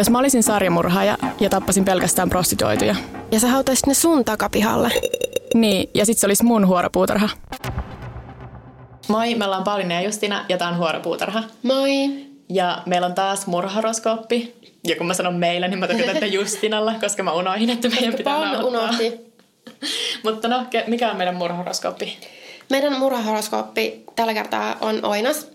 Jos mä olisin sarjamurhaaja ja tappasin pelkästään prostituoituja. Ja sä hautaisit ne sun takapihalle. Niin, ja sit se olisi mun huoropuutarha. Moi, me ollaan Pauliina ja Justina ja tää on Huoropuutarha. Moi. Ja meillä on taas murhahoroskooppi. Ja kun mä sanon meillä, niin mä tarkoitan, että Justinalla, koska mä unohdin, että meidän pitää Paul unohti. Mutta no, mikä on meidän murhahoroskooppi? Meidän murhahoroskooppi tällä kertaa on Oinas.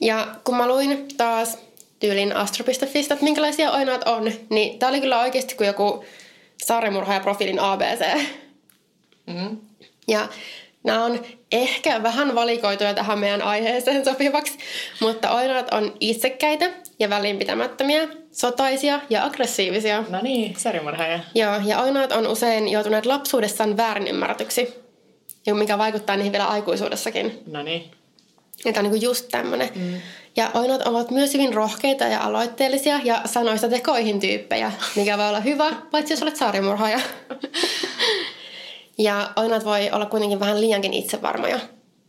Ja kun mä luin taas tyylin astro.fistä, että minkälaisia oinaat on, niin tää oli kyllä oikeasti kuin joku sarjamurhaajaprofiilin ABC. Mm. Ja nämä on ehkä vähän valikoituja tähän meidän aiheeseen sopivaksi, mutta oinaat on itsekkäitä ja välinpitämättömiä, sotaisia ja aggressiivisia. No niin, sarjamurhaaja. Joo, ja oinaat on usein joutuneet lapsuudessaan väärinymmärretyksi, ja mikä vaikuttaa niihin vielä aikuisuudessakin. No niin. Ja tämä on niin just tämmöinen. Mm. Ja oinat ovat myös hyvin rohkeita ja aloitteellisia ja sanoista tekoihin tyyppejä, mikä voi olla hyvä, paitsi jos olet saarimurhaaja. ja oinat voi olla kuitenkin vähän liiankin itsevarmoja,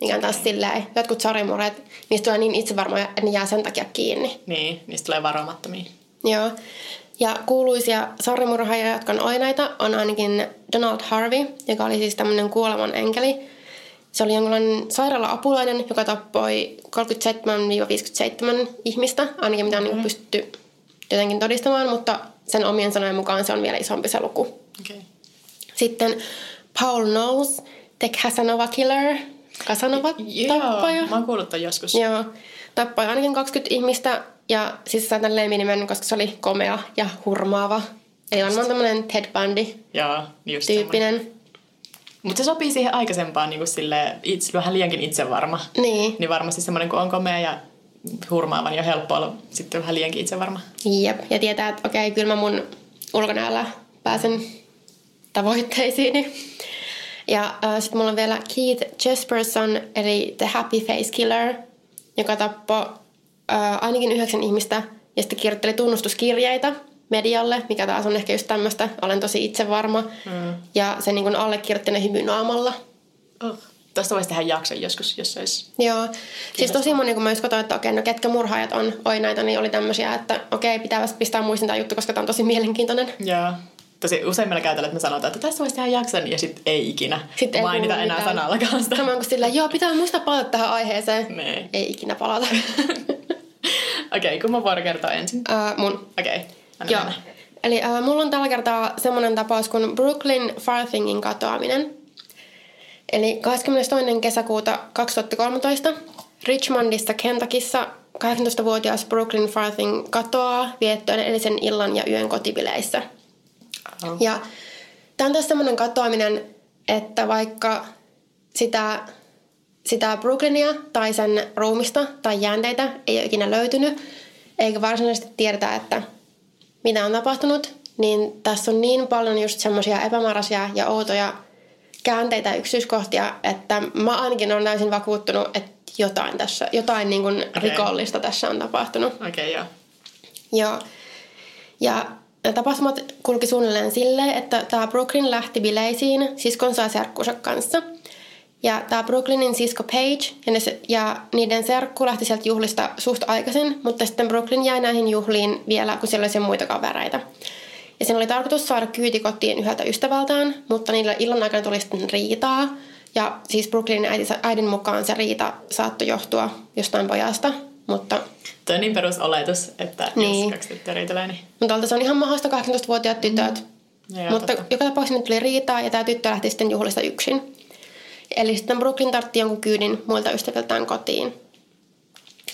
mikä on taas silleen, jotkut saarimurhaajat, niistä tulee niin itsevarmoja, että ne jää sen takia kiinni. Niin, niistä tulee varomattomia. Joo. Ja kuuluisia sarjamurhaajia, jotka on oinaita, on ainakin Donald Harvey, joka oli siis tämmöinen kuoleman enkeli. Se oli jonkinlainen sairaala-apulainen, joka tappoi 37-57 ihmista, ainakin mitä on mm. pystytty jotenkin todistamaan, mutta sen omien sanojen mukaan se on vielä isompi se luku. Okay. Sitten Paul Knowles, The Casanova Killer, Casanova tappaja. Joo, mä oon kuullut joskus. Joo, tappoi ainakin 20 ihmistä ja siis sai tämän lempinimen, koska se oli komea ja hurmaava. Eli varmaan tämmöinen Ted Bundy Joo, just semmoinen. tyyppinen. Mutta se sopii siihen aikaisempaan niin sille itse, vähän liiankin itsevarma. Niin, Niin varmasti semmoinen, kun on komea ja hurmaava, niin on helppo olla sitten vähän liiankin itsevarma. jep. Ja tietää, että okei, kyllä mä mun ulkonäöllä pääsen tavoitteisiini. Ja äh, sitten mulla on vielä Keith Jesperson, eli The Happy Face Killer, joka tappoi äh, ainakin yhdeksän ihmistä ja sitten kirjoitteli tunnustuskirjeitä medialle, mikä taas on ehkä just tämmöistä, olen tosi itsevarma. Mm. Ja se niin kun allekirjoitti ne hymynaamalla. Oh. Tästä voisi tehdä jakson joskus, jos se olisi... Joo, siis tosi moni, kun mä just katsoin, että okei, no ketkä murhaajat on oinaita, niin oli tämmöisiä, että okei, pitää pistää muistin tämä juttu, koska tämä on tosi mielenkiintoinen. Joo. Tosi usein meillä käytällä, että me sanotaan, että tästä voisi tehdä jakson, ja sitten ei ikinä Sitten ei mainita enää mitään. sanallakaan sitä. Samoin kuin sillä, joo, pitää muistaa palata tähän aiheeseen. Nee. Ei ikinä palata. Okei, okay, kun mä voin kertoa ensin. uh, mun. Okei, okay, anna Joo. mennä. Eli uh, mulla on tällä kertaa semmoinen tapaus kuin Brooklyn Farthingin katoaminen. Eli 22. kesäkuuta 2013 Richmondissa Kentuckissa 18-vuotias Brooklyn Farthing katoaa viettöön edellisen illan ja yön kotibileissä. Oh. Ja tämä on tässä semmoinen katoaminen, että vaikka sitä, sitä Brooklynia tai sen ruumista tai jäänteitä ei ole ikinä löytynyt, eikä varsinaisesti tiedetä, että mitä on tapahtunut, niin tässä on niin paljon just semmoisia epämääräisiä ja outoja käänteitä ja yksityiskohtia, että mä ainakin olen täysin vakuuttunut, että jotain tässä, jotain niin kuin Okei. rikollista tässä on tapahtunut. Okei, okay, joo. Joo. Ja tapahtumat kulki suunnilleen silleen, että tämä Brooklyn lähti bileisiin siskonsa ja serkkunsa kanssa. Ja tämä Brooklynin sisko Page ja, ne, ja niiden serkku lähti sieltä juhlista suht aikaisin, mutta sitten Brooklyn jäi näihin juhliin vielä, kun siellä oli siellä muita kavereita. Ja sen oli tarkoitus saada kyyti kotiin yhdeltä ystävältään, mutta niillä illan aikana tuli sitten riitaa. Ja siis Brooklynin äidin, äidin mukaan se riita saattoi johtua jostain pojasta, mutta Tuo on niin perusoletus, että Niin. jos kaksi tyttöä riitelee, niin... mutta se on ihan mahdollista 18-vuotiaat tytöt. Joo, Mutta totta. joka tapauksessa nyt tuli riitaa ja tämä tyttö lähti sitten juhlista yksin. Eli sitten Brooklyn tartti jonkun kyydin muilta ystäviltään kotiin.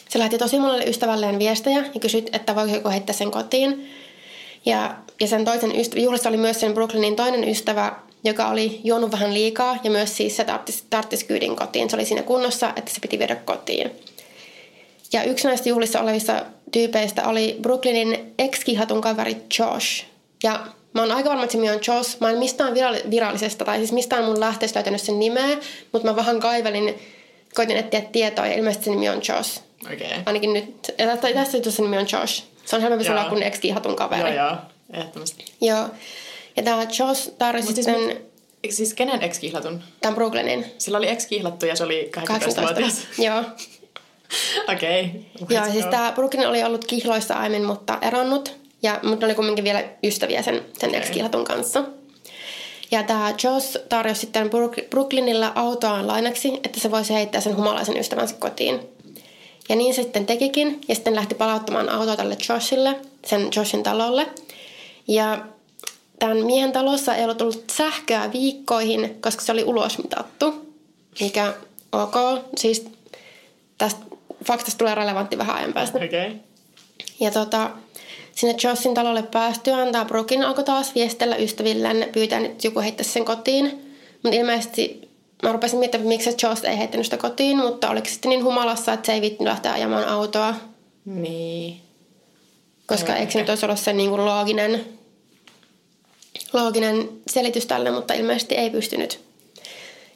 Se lähti tosi monelle ystävälleen viestejä ja kysyi, että voiko heittää sen kotiin. Ja, ja sen toisen ystävä, juhlissa oli myös sen Brooklynin toinen ystävä, joka oli juonut vähän liikaa ja myös siis se tarttisi, tarttisi kyydin kotiin. Se oli siinä kunnossa, että se piti viedä kotiin. Ja yksi näistä juhlissa olevista tyypeistä oli Brooklynin ex-kihatun kaveri Josh. Ja mä oon aika varma, että se nimi on Josh. Mä en mistään viralli- virallisesta, tai siis mistään mun lähteestä löytänyt sen nimeä, mutta mä vähän kaivelin, koitin etsiä tietoa, ja ilmeisesti se nimi on Josh. Okei. Okay. Ainakin nyt, ja tässä, jutussa se nimi on Josh. Se on helpompi sanoa kuin ex-kihatun kaveri. Joo, joo. Ehdottomasti. Joo. Ja tämä Josh tarjosi Mut siis, sitten mit- Eikö siis kenen ex-kihlatun? tämän Brooklynin. Sillä oli ex-kihlattu ja se oli 18. 18-vuotias. Joo. Okei. Joo, siis tämä Brooklyn oli ollut kihloissa aiemmin, mutta eronnut. Ja, mutta ne oli kumminkin vielä ystäviä sen, sen ex-kiilatun kanssa. Ja tämä Joss tarjosi sitten Brook- Brooklynilla autoaan lainaksi, että se voisi heittää sen humalaisen ystävänsä kotiin. Ja niin se sitten tekikin, ja sitten lähti palauttamaan autoa tälle Joshille, sen Joshin talolle. Ja tämän miehen talossa ei ollut tullut sähköä viikkoihin, koska se oli ulosmitattu. Mikä ok, siis tästä faktasta tulee relevantti vähän ajan päästä. Okay. Ja tota, sinne Jossin talolle päästyään tämä Brooklyn alkoi taas viestellä ystävilleen, pyytää, että joku heittäisi sen kotiin. Mutta ilmeisesti mä rupesin miettimään, miksi se Joss ei heittänyt sitä kotiin, mutta oliko sitten niin humalassa, että se ei viittinyt lähteä ajamaan autoa. Niin. Koska eikö se nyt olisi ollut se niin kuin looginen, looginen selitys tälle, mutta ilmeisesti ei pystynyt.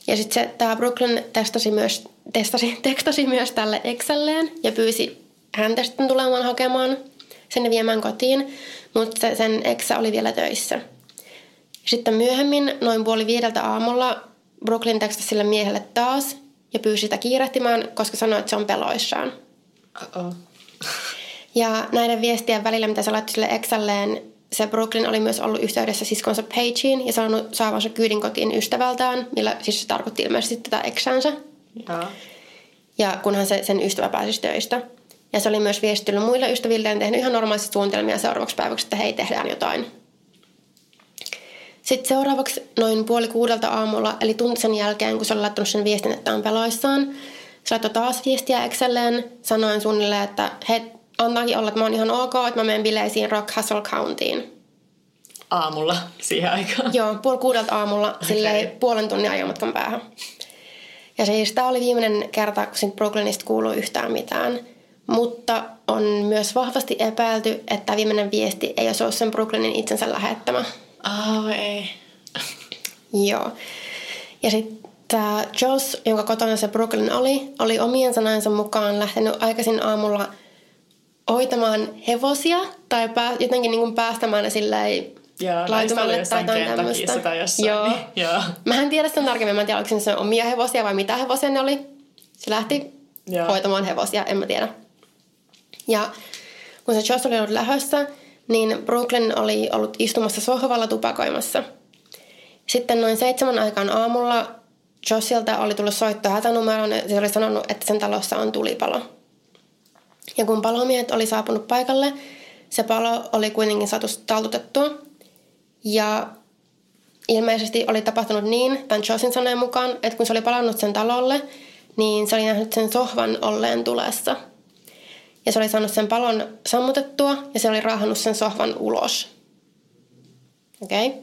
Ja sitten tämä Brooklyn testasi myös, testasi, tekstasi myös tälle Excelleen ja pyysi häntä sitten tulemaan hakemaan sen ja viemään kotiin, mutta se, sen Exä oli vielä töissä. Sitten myöhemmin, noin puoli viideltä aamulla, Brooklyn tekstasi sille miehelle taas ja pyysi sitä kiirehtimään, koska sanoi, että se on peloissaan. Uh-oh. Ja näiden viestien välillä, mitä se laittoi sille Excelleen, se Brooklyn oli myös ollut yhteydessä siskonsa Pageen ja saanut saavansa kyydin kotiin ystävältään, millä siis se tarkoitti ilmeisesti tätä eksänsä. Joo. Ja kunhan se, sen ystävä pääsisi töistä. Ja se oli myös viestitellyt muille ystävilleen tehnyt ihan normaalisti suunnitelmia seuraavaksi päiväksi, että hei, tehdään jotain. Sitten seuraavaksi noin puoli kuudelta aamulla, eli tunti sen jälkeen, kun se oli laittanut sen viestin, että on peloissaan, se laittoi taas viestiä Excelleen, sanoen suunnilleen, että hei, antaakin olla, että mä oon ihan ok, että mä menen bileisiin Rock Hustle Countyin. Aamulla siihen aikaan. Joo, puoli kuudelta aamulla, okay. silleen puolen tunnin ajomatkan päähän. Ja siis tämä oli viimeinen kerta, kun siitä Brooklynista kuuluu yhtään mitään. Mutta on myös vahvasti epäilty, että viimeinen viesti ei olisi ollut sen Brooklynin itsensä lähettämä. Ah, ei. Joo. Ja sitten tämä Joss, jonka kotona se Brooklyn oli, oli omien sanojensa mukaan lähtenyt aikaisin aamulla hoitamaan hevosia tai pää, jotenkin niin kuin päästämään ne silleen näistä laitumalle tai jotain tämmöistä. Joo. Niin. Mä en tiedä sen tarkemmin, mä en tiedä, oliko se omia hevosia vai mitä hevosia ne oli. Se lähti Joo. hoitamaan hevosia, en mä tiedä. Ja kun se Joss oli ollut lähössä, niin Brooklyn oli ollut istumassa sohvalla tupakoimassa. Sitten noin seitsemän aikaan aamulla Jossilta oli tullut soitto hätänumeroon ja se oli sanonut, että sen talossa on tulipalo. Ja kun palomiehet oli saapunut paikalle, se palo oli kuitenkin saatu taltutettua. Ja ilmeisesti oli tapahtunut niin, tämän Jossin sanojen mukaan, että kun se oli palannut sen talolle, niin se oli nähnyt sen sohvan olleen tulessa. Ja se oli saanut sen palon sammutettua ja se oli raahannut sen sohvan ulos. Okei. Okay.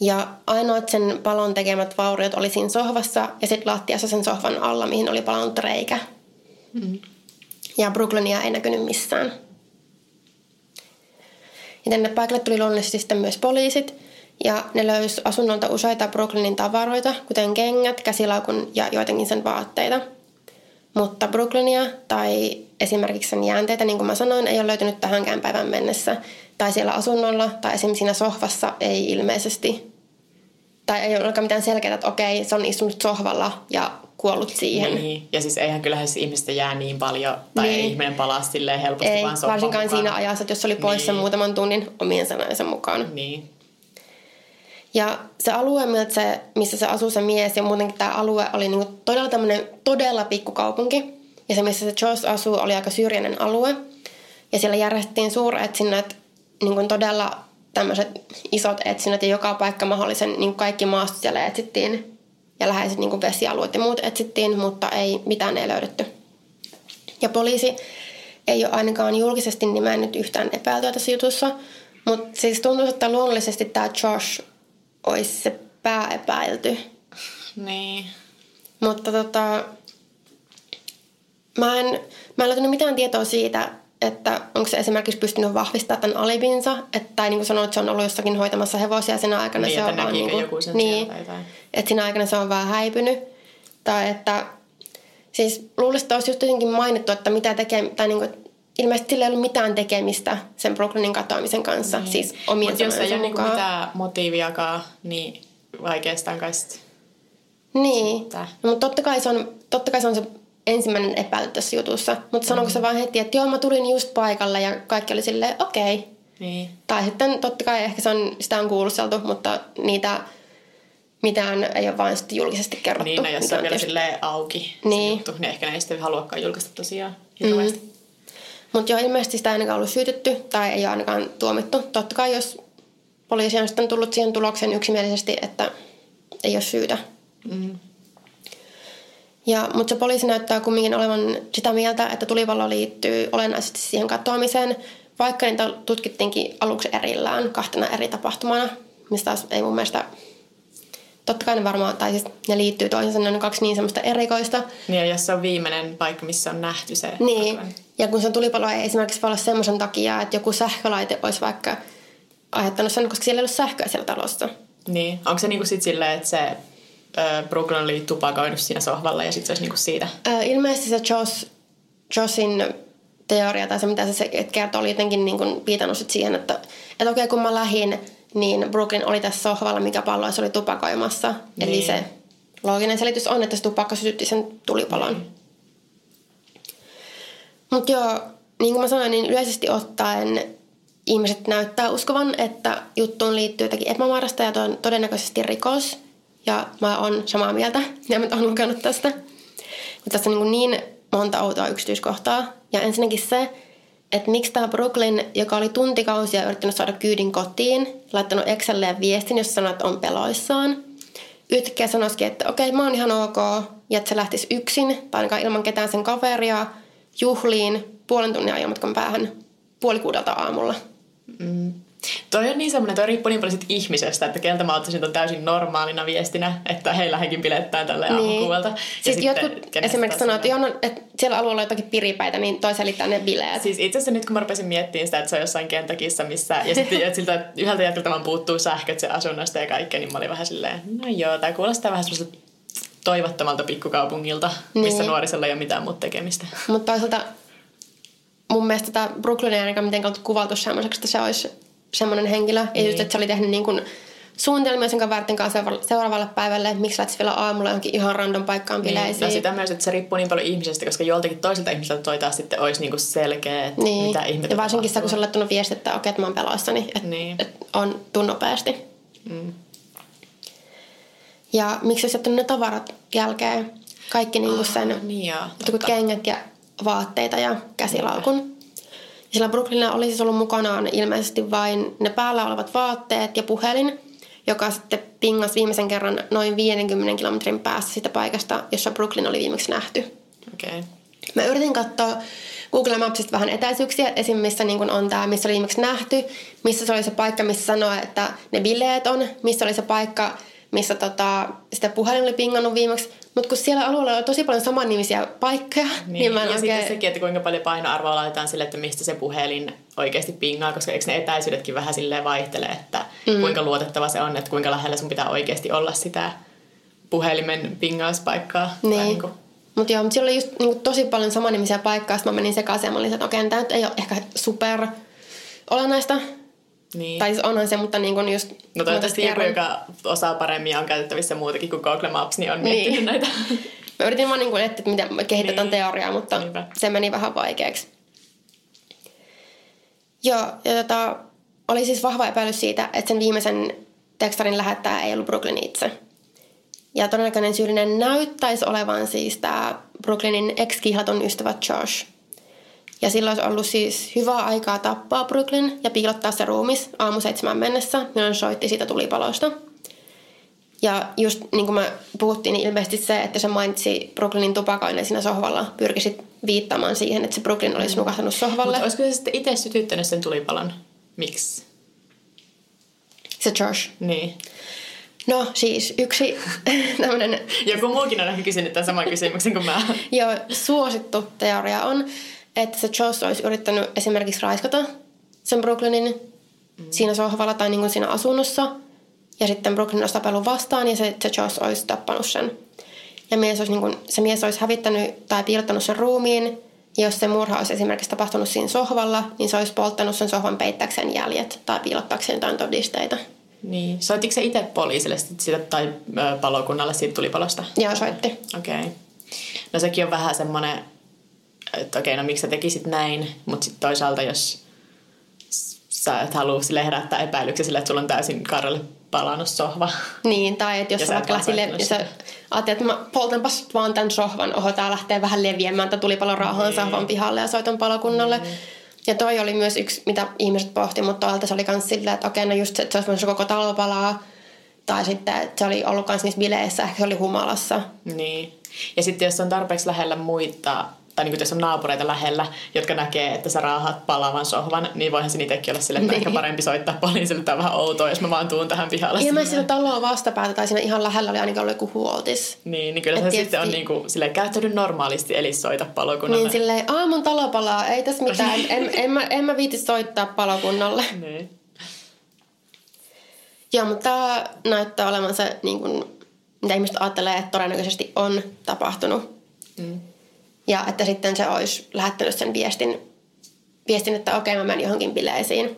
Ja ainoat sen palon tekemät vauriot oli siinä sohvassa ja sitten lattiassa sen sohvan alla, mihin oli palannut reikä. Mm. Ja Brooklynia ei näkynyt missään. Ja tänne paikalle tuli luonnollisesti sitten myös poliisit. Ja ne löysi asunnolta useita Brooklynin tavaroita, kuten kengät, käsilaukun ja joitakin sen vaatteita. Mutta Brooklynia tai esimerkiksi sen jäänteitä, niin kuin mä sanoin, ei ole löytynyt tähänkään päivän mennessä. Tai siellä asunnolla tai esimerkiksi siinä sohvassa ei ilmeisesti. Tai ei ole mitään selkeää, että okei, se on istunut sohvalla ja kuollut siihen. Niin. Ja siis eihän kyllähän siis ihmistä jää niin paljon, tai Niin. ei ihminen palaa silleen helposti Ei, vaan varsinkaan mukana. siinä ajassa, että jos se oli poissa Niin. muutaman tunnin omien sanojensa mukaan. Niin. Ja se alue, miltä se, missä se asuu se mies ja muutenkin tämä alue oli niinku todella tämmöinen todella pikkukaupunki. Ja se, missä se Joss asuu, oli aika syrjäinen alue. Ja siellä järjestettiin suuretsinnät, niin todella tämmöiset isot etsinnät ja joka paikka mahdollisen, niin kaikki maastot siellä etsittiin. Ja läheiset niin vesialueet ja muut etsittiin, mutta ei mitään ei löydetty. Ja poliisi ei ole ainakaan julkisesti nimennyt yhtään epäiltyä tässä jutussa, mutta siis tuntuu, että luonnollisesti tämä Josh olisi se pääepäilty. Niin. Mutta tota, mä en, mä en löytänyt mitään tietoa siitä, että onko se esimerkiksi pystynyt vahvistamaan tämän alibinsa, että, tai niin kuin sanoin, että se on ollut jossakin hoitamassa hevosia siinä aikana. Niin, se että on vaan niin kuin, joku sen niin, että siinä aikana se on vähän häipynyt. Tai että siis luulisin, että olisi just jotenkin mainittu, että mitä tekee, tai niin kuin, ilmeisesti sillä ei ollut mitään tekemistä sen Brooklynin katoamisen kanssa, niin. siis omien Mutta jos ei ole niinku mitään motiiviakaan, niin vaikeastaan kai sit. Niin, no, mutta totta kai, se on, totta kai se on se ensimmäinen epäily tässä jutussa. Mutta sanoiko se vaan heti, että joo, mä tulin just paikalle ja kaikki oli silleen, okei. Okay. Niin. Tai sitten totta kai ehkä se on, sitä on kuulusteltu, mutta niitä mitään ei ole vain sitten julkisesti kerrottu. Niin, no jos se on vielä tietysti- silleen auki Niin. juttu, niin ehkä ne ei sitten haluakaan julkaista tosiaan hirveästi. Mm. Mutta joo, ilmeisesti sitä ei ainakaan ollut syytetty tai ei ole ainakaan tuomittu. Totta kai jos poliisi on sitten tullut siihen tulokseen yksimielisesti, että ei ole syytä. Mm. Ja, mutta se poliisi näyttää kumminkin olevan sitä mieltä, että tulipalo liittyy olennaisesti siihen katoamiseen, vaikka niitä tutkittiinkin aluksi erillään kahtena eri tapahtumana, mistä taas ei mun mielestä... Totta kai ne varmaan, tai siis ne liittyy toisensa, ne on kaksi niin semmoista erikoista. Niin, ja jos se on viimeinen paikka, missä on nähty se. Niin, ja kun se tulipalo ei esimerkiksi voi olla semmoisen takia, että joku sähkölaite olisi vaikka aiheuttanut sen, koska siellä ei ollut sähköä siellä talossa. Niin. Onko se niinku sit silleen, että se Brooklyn oli tupakoinut siinä sohvalla ja sitten se olisi niinku siitä? Ö, ilmeisesti se Joss, Jossin teoria tai se, mitä se kertoo, oli jotenkin niin kuin viitannut sit siihen, että, että okei, kun mä lähdin, niin Brooklyn oli tässä sohvalla, mikä pallo se oli tupakoimassa. Eli Niin. se looginen selitys on, että se tupakka sytytti sen tulipalon. Mutta joo, niin kuin mä sanoin, niin yleisesti ottaen ihmiset näyttää uskovan, että juttuun liittyy jotakin epämääräistä ja to- todennäköisesti rikos. Ja mä oon samaa mieltä, ja mä oon lukenut tästä. Mutta tässä on niin, niin monta outoa yksityiskohtaa. Ja ensinnäkin se, että miksi tämä Brooklyn, joka oli tuntikausia yrittänyt saada kyydin kotiin, laittanut Excelleen viestin, jossa sanoo, että on peloissaan. Yhtäkkiä sanoisikin, että okei, mä oon ihan ok, ja että se lähtisi yksin, tai ainakaan ilman ketään sen kaveria, juhliin, puolen tunnin ajan matkan päähän, puoli kuudelta aamulla. Mm. Toi on niin semmoinen, toi riippuu niin paljon sit ihmisestä, että keltä mä ottaisin ton täysin normaalina viestinä, että heillä hekin pilettää tälle niin. aamukuuelta. Ja Siis jotkut esimerkiksi sanoo, että, no, että siellä alueella on jotakin piripäitä, niin toi selittää ne bileet. Siis itse asiassa nyt kun mä rupesin miettimään sitä, että se on jossain Kentakissa, missä, ja sitten että siltä että yhdeltä jätkältä vaan puuttuu sähköt se asunnosta ja kaikkea, niin mä olin vähän silleen, no joo, tää kuulostaa vähän semmoiselta toivottomalta pikkukaupungilta, missä Niin. nuorisolla ei ole mitään muuta tekemistä. Mutta toisaalta mun mielestä tämä Brooklyn ei ainakaan mitenkään ollut kuvaltu semmoiseksi, että se olisi semmoinen henkilö. Ja Niin. just, että se oli tehnyt niin kuin suunnitelmia sen kaverten kanssa seuraavalle- päivälle, että miksi lähtisi vielä aamulla johonkin ihan random paikkaan Niin, bileisiin. no sitä myös, että se riippuu niin paljon ihmisestä, koska joltakin toiselta ihmiseltä toi taas sitten olisi niinku selkeä, että niin. mitä ihmettä ja varsinkin sitä, kun se on laittanut viesti, että okei, että mä oon peloissani, että Niin. et on tuu nopeasti. Mm. Ja miksi olisi jättänyt ne tavarat jälkeen? Kaikki niin kuin sen Ah, niin joo, kengät ja vaatteita ja käsilaukun. Ja sillä Brooklynilla oli siis ollut mukanaan ilmeisesti vain ne päällä olevat vaatteet ja puhelin, joka sitten pingas viimeisen kerran noin 50 kilometrin päässä siitä paikasta, jossa Brooklyn oli viimeksi nähty. Okei. Okay. Mä yritin katsoa Google Mapsista vähän etäisyyksiä, esim. missä niin on tämä, missä oli viimeksi nähty, missä se oli se paikka, missä sanoo, että ne bileet on, missä oli se paikka, missä tota, sitä puhelin oli pingannut viimeksi. Mutta kun siellä alueella oli tosi paljon samannimisiä paikkoja, niin, niin mä en ja oikein... sitten sekin, että kuinka paljon painoarvoa laitetaan sille, että mistä se puhelin oikeasti pingaa, koska eikö ne etäisyydetkin vähän silleen vaihtele, että mm. kuinka luotettava se on, että kuinka lähellä sun pitää oikeasti olla sitä puhelimen pingauspaikkaa. Niin. niinku- Mutta joo, mutta siellä oli just niinku tosi paljon samannimisiä paikkoja, sitten mä menin sekaisin ja mä olin, että okei, tämä ei ole ehkä super olennaista. Niin. Tai siis onhan se, mutta niin kuin just... No toivottavasti joku, joka osaa paremmin ja on käytettävissä muutakin kuin Google Maps, niin on Niin. miettinyt näitä. Mä yritin vaan niin kuin etsiä, että miten kehitetään Niin. teoriaa, mutta Niinpä. se meni vähän vaikeaksi. Joo, ja tota, oli siis vahva epäilys siitä, että sen viimeisen tekstarin lähettäjä ei ollut Brooklyn itse. Ja todennäköinen syyllinen näyttäisi olevan siis tämä Brooklynin ex-kihlaton ystävä Josh. Ja silloin olisi ollut siis hyvää aikaa tappaa Brooklyn ja piilottaa se ruumis aamu seitsemän mennessä, milloin soitti siitä tulipalosta. Ja just niin kuin me puhuttiin, niin ilmeisesti se, että se mainitsi Brooklynin tupakoinen siinä sohvalla, pyrki sit viittaamaan siihen, että se Brooklyn olisi nukahtanut sohvalle. Mutta olisiko se sitten itse sytyttänyt sen tulipalon? Miksi? Se Josh. Niin. No siis yksi tämmöinen Joku muukin on ehkä kysynyt tämän saman kysymyksen kuin mä. jo suosittu teoria on, että se Josh olisi yrittänyt esimerkiksi raiskata sen Brooklynin mm. siinä sohvalla tai niin kuin siinä asunnossa. Ja sitten Brooklyn olisi tapellut vastaan ja se, se Josh olisi tappanut sen. Ja mies olisi, niin kuin, se mies olisi hävittänyt tai piilottanut sen ruumiin. Ja jos se murha olisi esimerkiksi tapahtunut siinä sohvalla, niin se olisi polttanut sen sohvan peittäkseen jäljet tai piilottaakseen jotain todisteita. Niin. Soititko se itse poliisille sit siitä, tai ö, palokunnalle siitä tulipalosta? Ja soitti. Okei. Okay. No sekin on vähän semmoinen, että okei, no miksi sä tekisit näin, mutta sitten toisaalta jos sä et halua sille herättää epäilyksiä sille, että sulla on täysin Karjalle palannut sohva. Niin, tai että jos Ja sä vaikka lähti, jos sä ajattelet, että mä poltanpas vaan tämän sohvan, oho, tää lähtee vähän leviämään, että tuli paljon rauhan Niin. sohvan pihalle ja soitan palokunnalle. Ja toi oli myös yksi, mitä ihmiset pohti, mutta toisaalta se oli myös silleen, että okei, no just se, että se olisi koko talo palaa. Tai sitten, että se oli ollut myös niissä bileissä, ehkä se oli humalassa. Niin. Ja sitten jos on tarpeeksi lähellä muita, tai niin jos on naapureita lähellä, jotka näkee, että sä raahat palavan sohvan, niin voihan se itsekin olla sille, että Niin. ehkä parempi soittaa poliisille. Tämä on vähän outoa, jos mä vaan tuun tähän pihalle. Ilmeisesti siinä taloa vastapäätä tai siinä ihan lähellä oli ainakin ollut joku huoltis. Niin, niin kyllä se tietysti- sitten on niin kuin, silleen, käyttäydy normaalisti, eli soita palokunnalle. Niin silleen, aamun talo palaa, ei tässä mitään, en, en, mä, en mä viiti soittaa palokunnalle. niin. Joo, mutta tämä näyttää olevan se, niin kuin, mitä ihmiset ajattelee, että todennäköisesti on tapahtunut. Mm. Ja että sitten se olisi lähettänyt sen viestin, viestin että okei, mä menen johonkin bileisiin.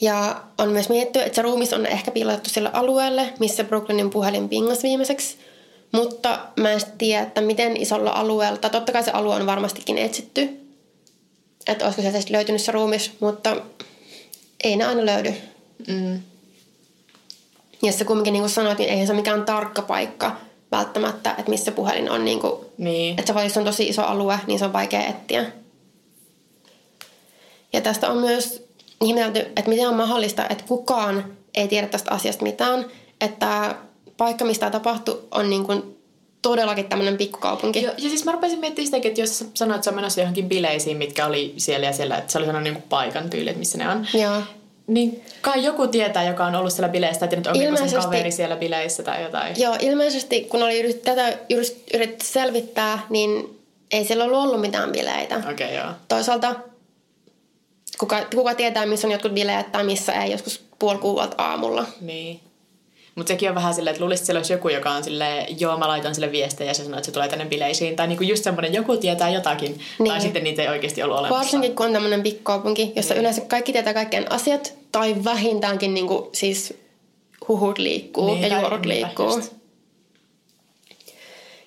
Ja on myös mietitty, että se ruumis on ehkä piilotettu sille alueelle, missä Brooklynin puhelin pingas viimeiseksi. Mutta mä en tiedä, että miten isolla alueella, tai totta kai se alue on varmastikin etsitty, että olisiko sieltä löytynyt se ruumis, mutta ei ne aina löydy. Mm. Ja se kumminkin niin kuin sanoit, niin eihän se ole mikään tarkka paikka välttämättä, että missä puhelin on. Niin kuin, Niin. että se voi, jos on tosi iso alue, niin se on vaikea etsiä. Ja tästä on myös ihmetelty, että miten on mahdollista, että kukaan ei tiedä tästä asiasta mitään. Että paikka, mistä tämä tapahtui, on niin kuin todellakin tämmöinen pikkukaupunki. Jo, ja siis mä rupesin miettimään sitäkin, että jos sanoit, että se on menossa johonkin bileisiin, mitkä oli siellä ja siellä, että se oli sellainen niin kuin paikan tyyli, että missä ne on. Joo. Niin kai joku tietää, joka on ollut siellä bileissä, tai tiedät, onko Ilmeisesti- kaveri siellä bileissä tai jotain. Joo, ilmeisesti kun oli yrit, tätä yritetty selvittää, niin ei siellä ollut ollut mitään bileitä. Okei, okay, joo. Toisaalta kuka, kuka tietää, missä on jotkut bileet tai missä ei, joskus puoli kuudelta aamulla. Niin. Mutta sekin on vähän silleen, että luulisit, että siellä olisi joku, joka on silleen, joo, mä laitan sille viestejä ja se sanoo, että se tulee tänne bileisiin. Tai niinku just semmoinen, joku tietää jotakin. Niin. Tai sitten niitä ei oikeasti ollut olemassa. Varsinkin kun on tämmöinen pikkukaupunki, jossa Niin. yleensä kaikki tietää kaikkien asiat, tai vähintäänkin niin kuin, siis huhut liikkuu Niin, ja juorut liikkuu. just.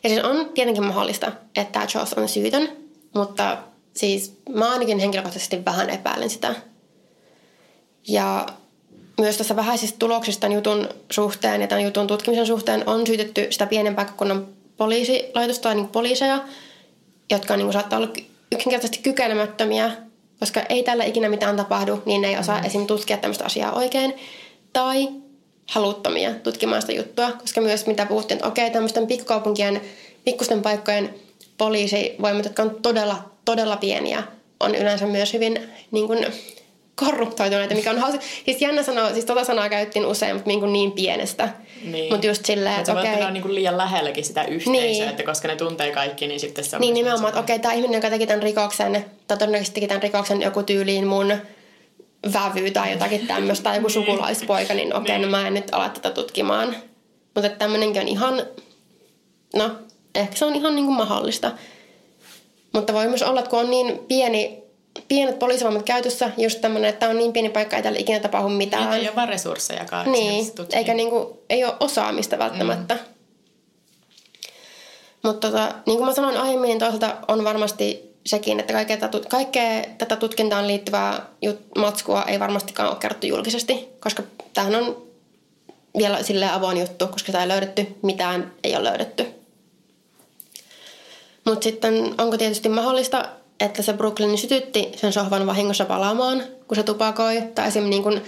Ja siis on tietenkin mahdollista, että tämä Joss on syytön, mutta siis mä ainakin henkilökohtaisesti vähän epäilen sitä. Ja myös tässä vähäisistä tuloksista tämän jutun suhteen ja tämän jutun tutkimisen suhteen on syytetty sitä pienen paikkakunnan poliisilaitosta tai niin poliiseja, jotka niin kuin saattaa olla yksinkertaisesti kykenemättömiä, koska ei tällä ikinä mitään tapahdu, niin ne ei osaa mm. esim. tutkia tämmöistä asiaa oikein. Tai haluttomia tutkimaan sitä juttua, koska myös mitä puhuttiin, että okei, tämmöisten pikkukaupunkien, pikkusten paikkojen poliisivoimat, jotka on todella, todella pieniä, on yleensä myös hyvin niin kuin, korruptoituneita, mikä on hauska. Siis jännä sanoa, siis tota sanaa käyttiin usein, mutta niin, kuin niin pienestä. Niin. Mutta just silleen, että okei. okay. olla niinku liian lähelläkin sitä yhteisöä, Niin. että koska ne tuntee kaikki, niin sitten se on... Niin nimenomaan, että okei, tämä ihminen, joka teki tämän rikoksen, tai todennäköisesti teki tämän rikoksen joku tyyliin mun vävy tai jotakin tämmöistä, tai joku sukulaispoika, niin okei, Niin. no mä en nyt ala tätä tutkimaan. Mutta tämmöinenkin on ihan, no, ehkä se on ihan niin kuin mahdollista. Mutta voi myös olla, että kun on niin pieni, pienet poliisivoimat käytössä, just tämmöinen, että tämä on niin pieni paikka, ei tällä ikinä tapahdu mitään. Niin, ei ole vaan resurssejakaan. Niin, eikä niinku, ei ole osaamista välttämättä. Mm. Mutta tota, niin kuin mä sanoin aiemmin, niin toisaalta on varmasti sekin, että kaikkea tätä, kaikkea tätä tutkintaan liittyvää jut, matskua ei varmastikaan ole kerrottu julkisesti, koska tämähän on vielä sille avoin juttu, koska sitä ei löydetty, mitään ei ole löydetty. Mutta sitten onko tietysti mahdollista, että se Brooklyn sytytti sen sohvan vahingossa palaamaan, kun se tupakoi, tai esimerkiksi niin kun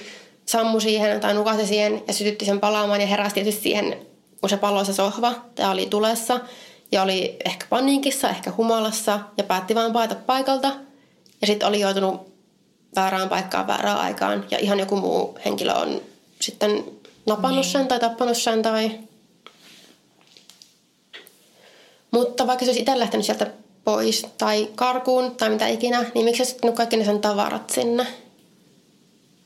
sammu siihen tai nukasi siihen ja sytytti sen palaamaan ja heräsi tietysti siihen, kun se paloi se sohva, tai oli tulessa, ja oli ehkä paniikissa, ehkä humalassa, ja päätti vaan paeta paikalta, ja sitten oli joutunut väärään paikkaan väärään aikaan, ja ihan joku muu henkilö on sitten napannut sen tai tappanut sen tai mutta vaikka se olisi itse lähtenyt sieltä pois tai karkuun tai mitä ikinä, niin miksi se sitten kaikki ne sen tavarat sinne?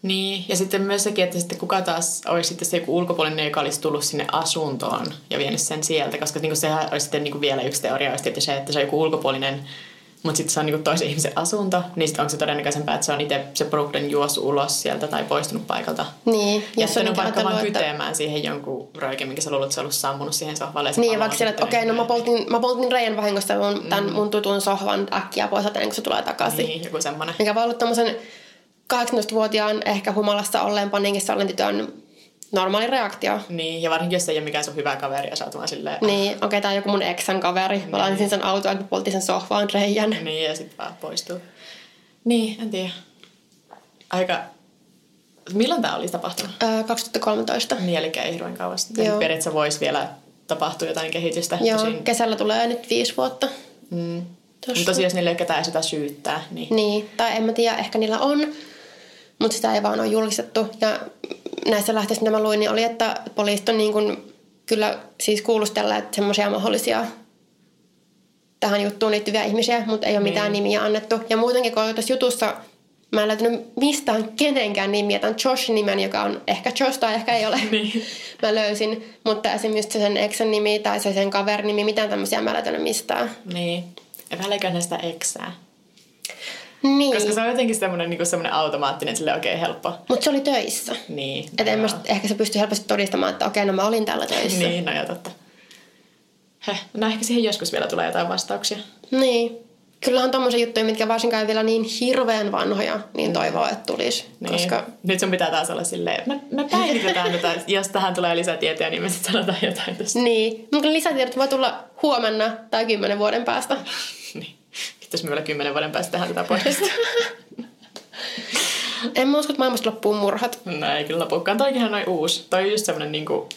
Niin, ja sitten myös sekin, että sitten kuka taas olisi sitten se joku ulkopuolinen, joka olisi tullut sinne asuntoon ja vienyt sen sieltä, koska niin sehän olisi sitten niin vielä yksi teoria, että se, että se on joku ulkopuolinen, mutta sitten se on niin toisen ihmisen asunto, niin sitten onko se todennäköisempää, että se on itse se Brooklyn juossut ulos sieltä tai poistunut paikalta. Niin, on vaikka vaan että... kyteemään siihen jonkun röikin, minkä sä luulet, että se on ollut sammunut siihen sohvalle. se Niin, vaikka on siellä, että okei, no mä poltin, mä poltin reijän vahingosta mun, tämän mun tutun sohvan äkkiä pois, ennen kuin se tulee takaisin. Niin, joku semmoinen. Mikä voi olla tommosen 18-vuotiaan ehkä humalassa olleen paniikissa olleen tytön normaali reaktio. Niin, ja varsinkin jos ei ole mikään sun hyvä kaveri ja sä oot vaan silleen... Niin, okei, okay, tää on joku mun eksän kaveri. Mä lainasin sen autoa, että poltti sen sohvaan reijän. Niin, ja sit vaan poistuu. Niin, en tiedä. Aika... Milloin tää olisi tapahtunut? Öö, 2013. Niin, eli ei hirveän sitten. Joo. Periaatteessa voisi vielä tapahtua jotain kehitystä. Joo, Tosin, kesällä tulee nyt viisi vuotta. mm, mutta tosiaan jos niille ei ole ketään sitä syyttää, niin... Niin, tai en mä tiedä, ehkä niillä on, mutta sitä ei vaan ole julkistettu. Ja näissä lähteissä, mitä mä luin, niin oli, että poliisit on niin kuin, kyllä siis kuulustelleet semmoisia mahdollisia tähän juttuun liittyviä ihmisiä, mutta ei ole mitään Niin. nimiä annettu. Ja muutenkin, kun tässä jutussa mä en löytänyt mistään kenenkään nimiä, tämän Joshin nimen, joka on ehkä Josh tai ehkä ei ole. Niin. Mä löysin, mutta esimerkiksi se sen eksän nimi tai se sen kaverin nimi, mitään tämmöisiä mä en löytänyt mistään. Niin. Epäileekö ne sitä eksää? Niin, Koska se on jotenkin semmoinen, niin semmoinen automaattinen, sille okei, okay, helppo. mutta se oli töissä. Niin. Että en mä, ehkä se pystyy helposti todistamaan, että okei, no mä olin täällä töissä. Niin, no joo, totta. Heh, no ehkä siihen joskus vielä tulee jotain vastauksia. Niin. Kyllähän tommosia juttuja, mitkä varsinkaan ei vielä niin hirveän vanhoja, niin toivoo, että tulisi. Niin. Koska Nyt sun pitää taas olla silleen, me, me päivitetään tätä, jos tähän tulee lisätietoja, niin me sitten sanotaan jotain tästä. niin. Mutta lisätiedot voi tulla huomenna tai kymmenen vuoden päästä. Niin. Kiitos me vielä kymmenen vuoden päästä tehdään tätä podcastia. En mä usko, että maailmasta loppuu murhat. no ei kyllä lopukaan. Toikin on noin uusi. Toi on just semmonen niinku,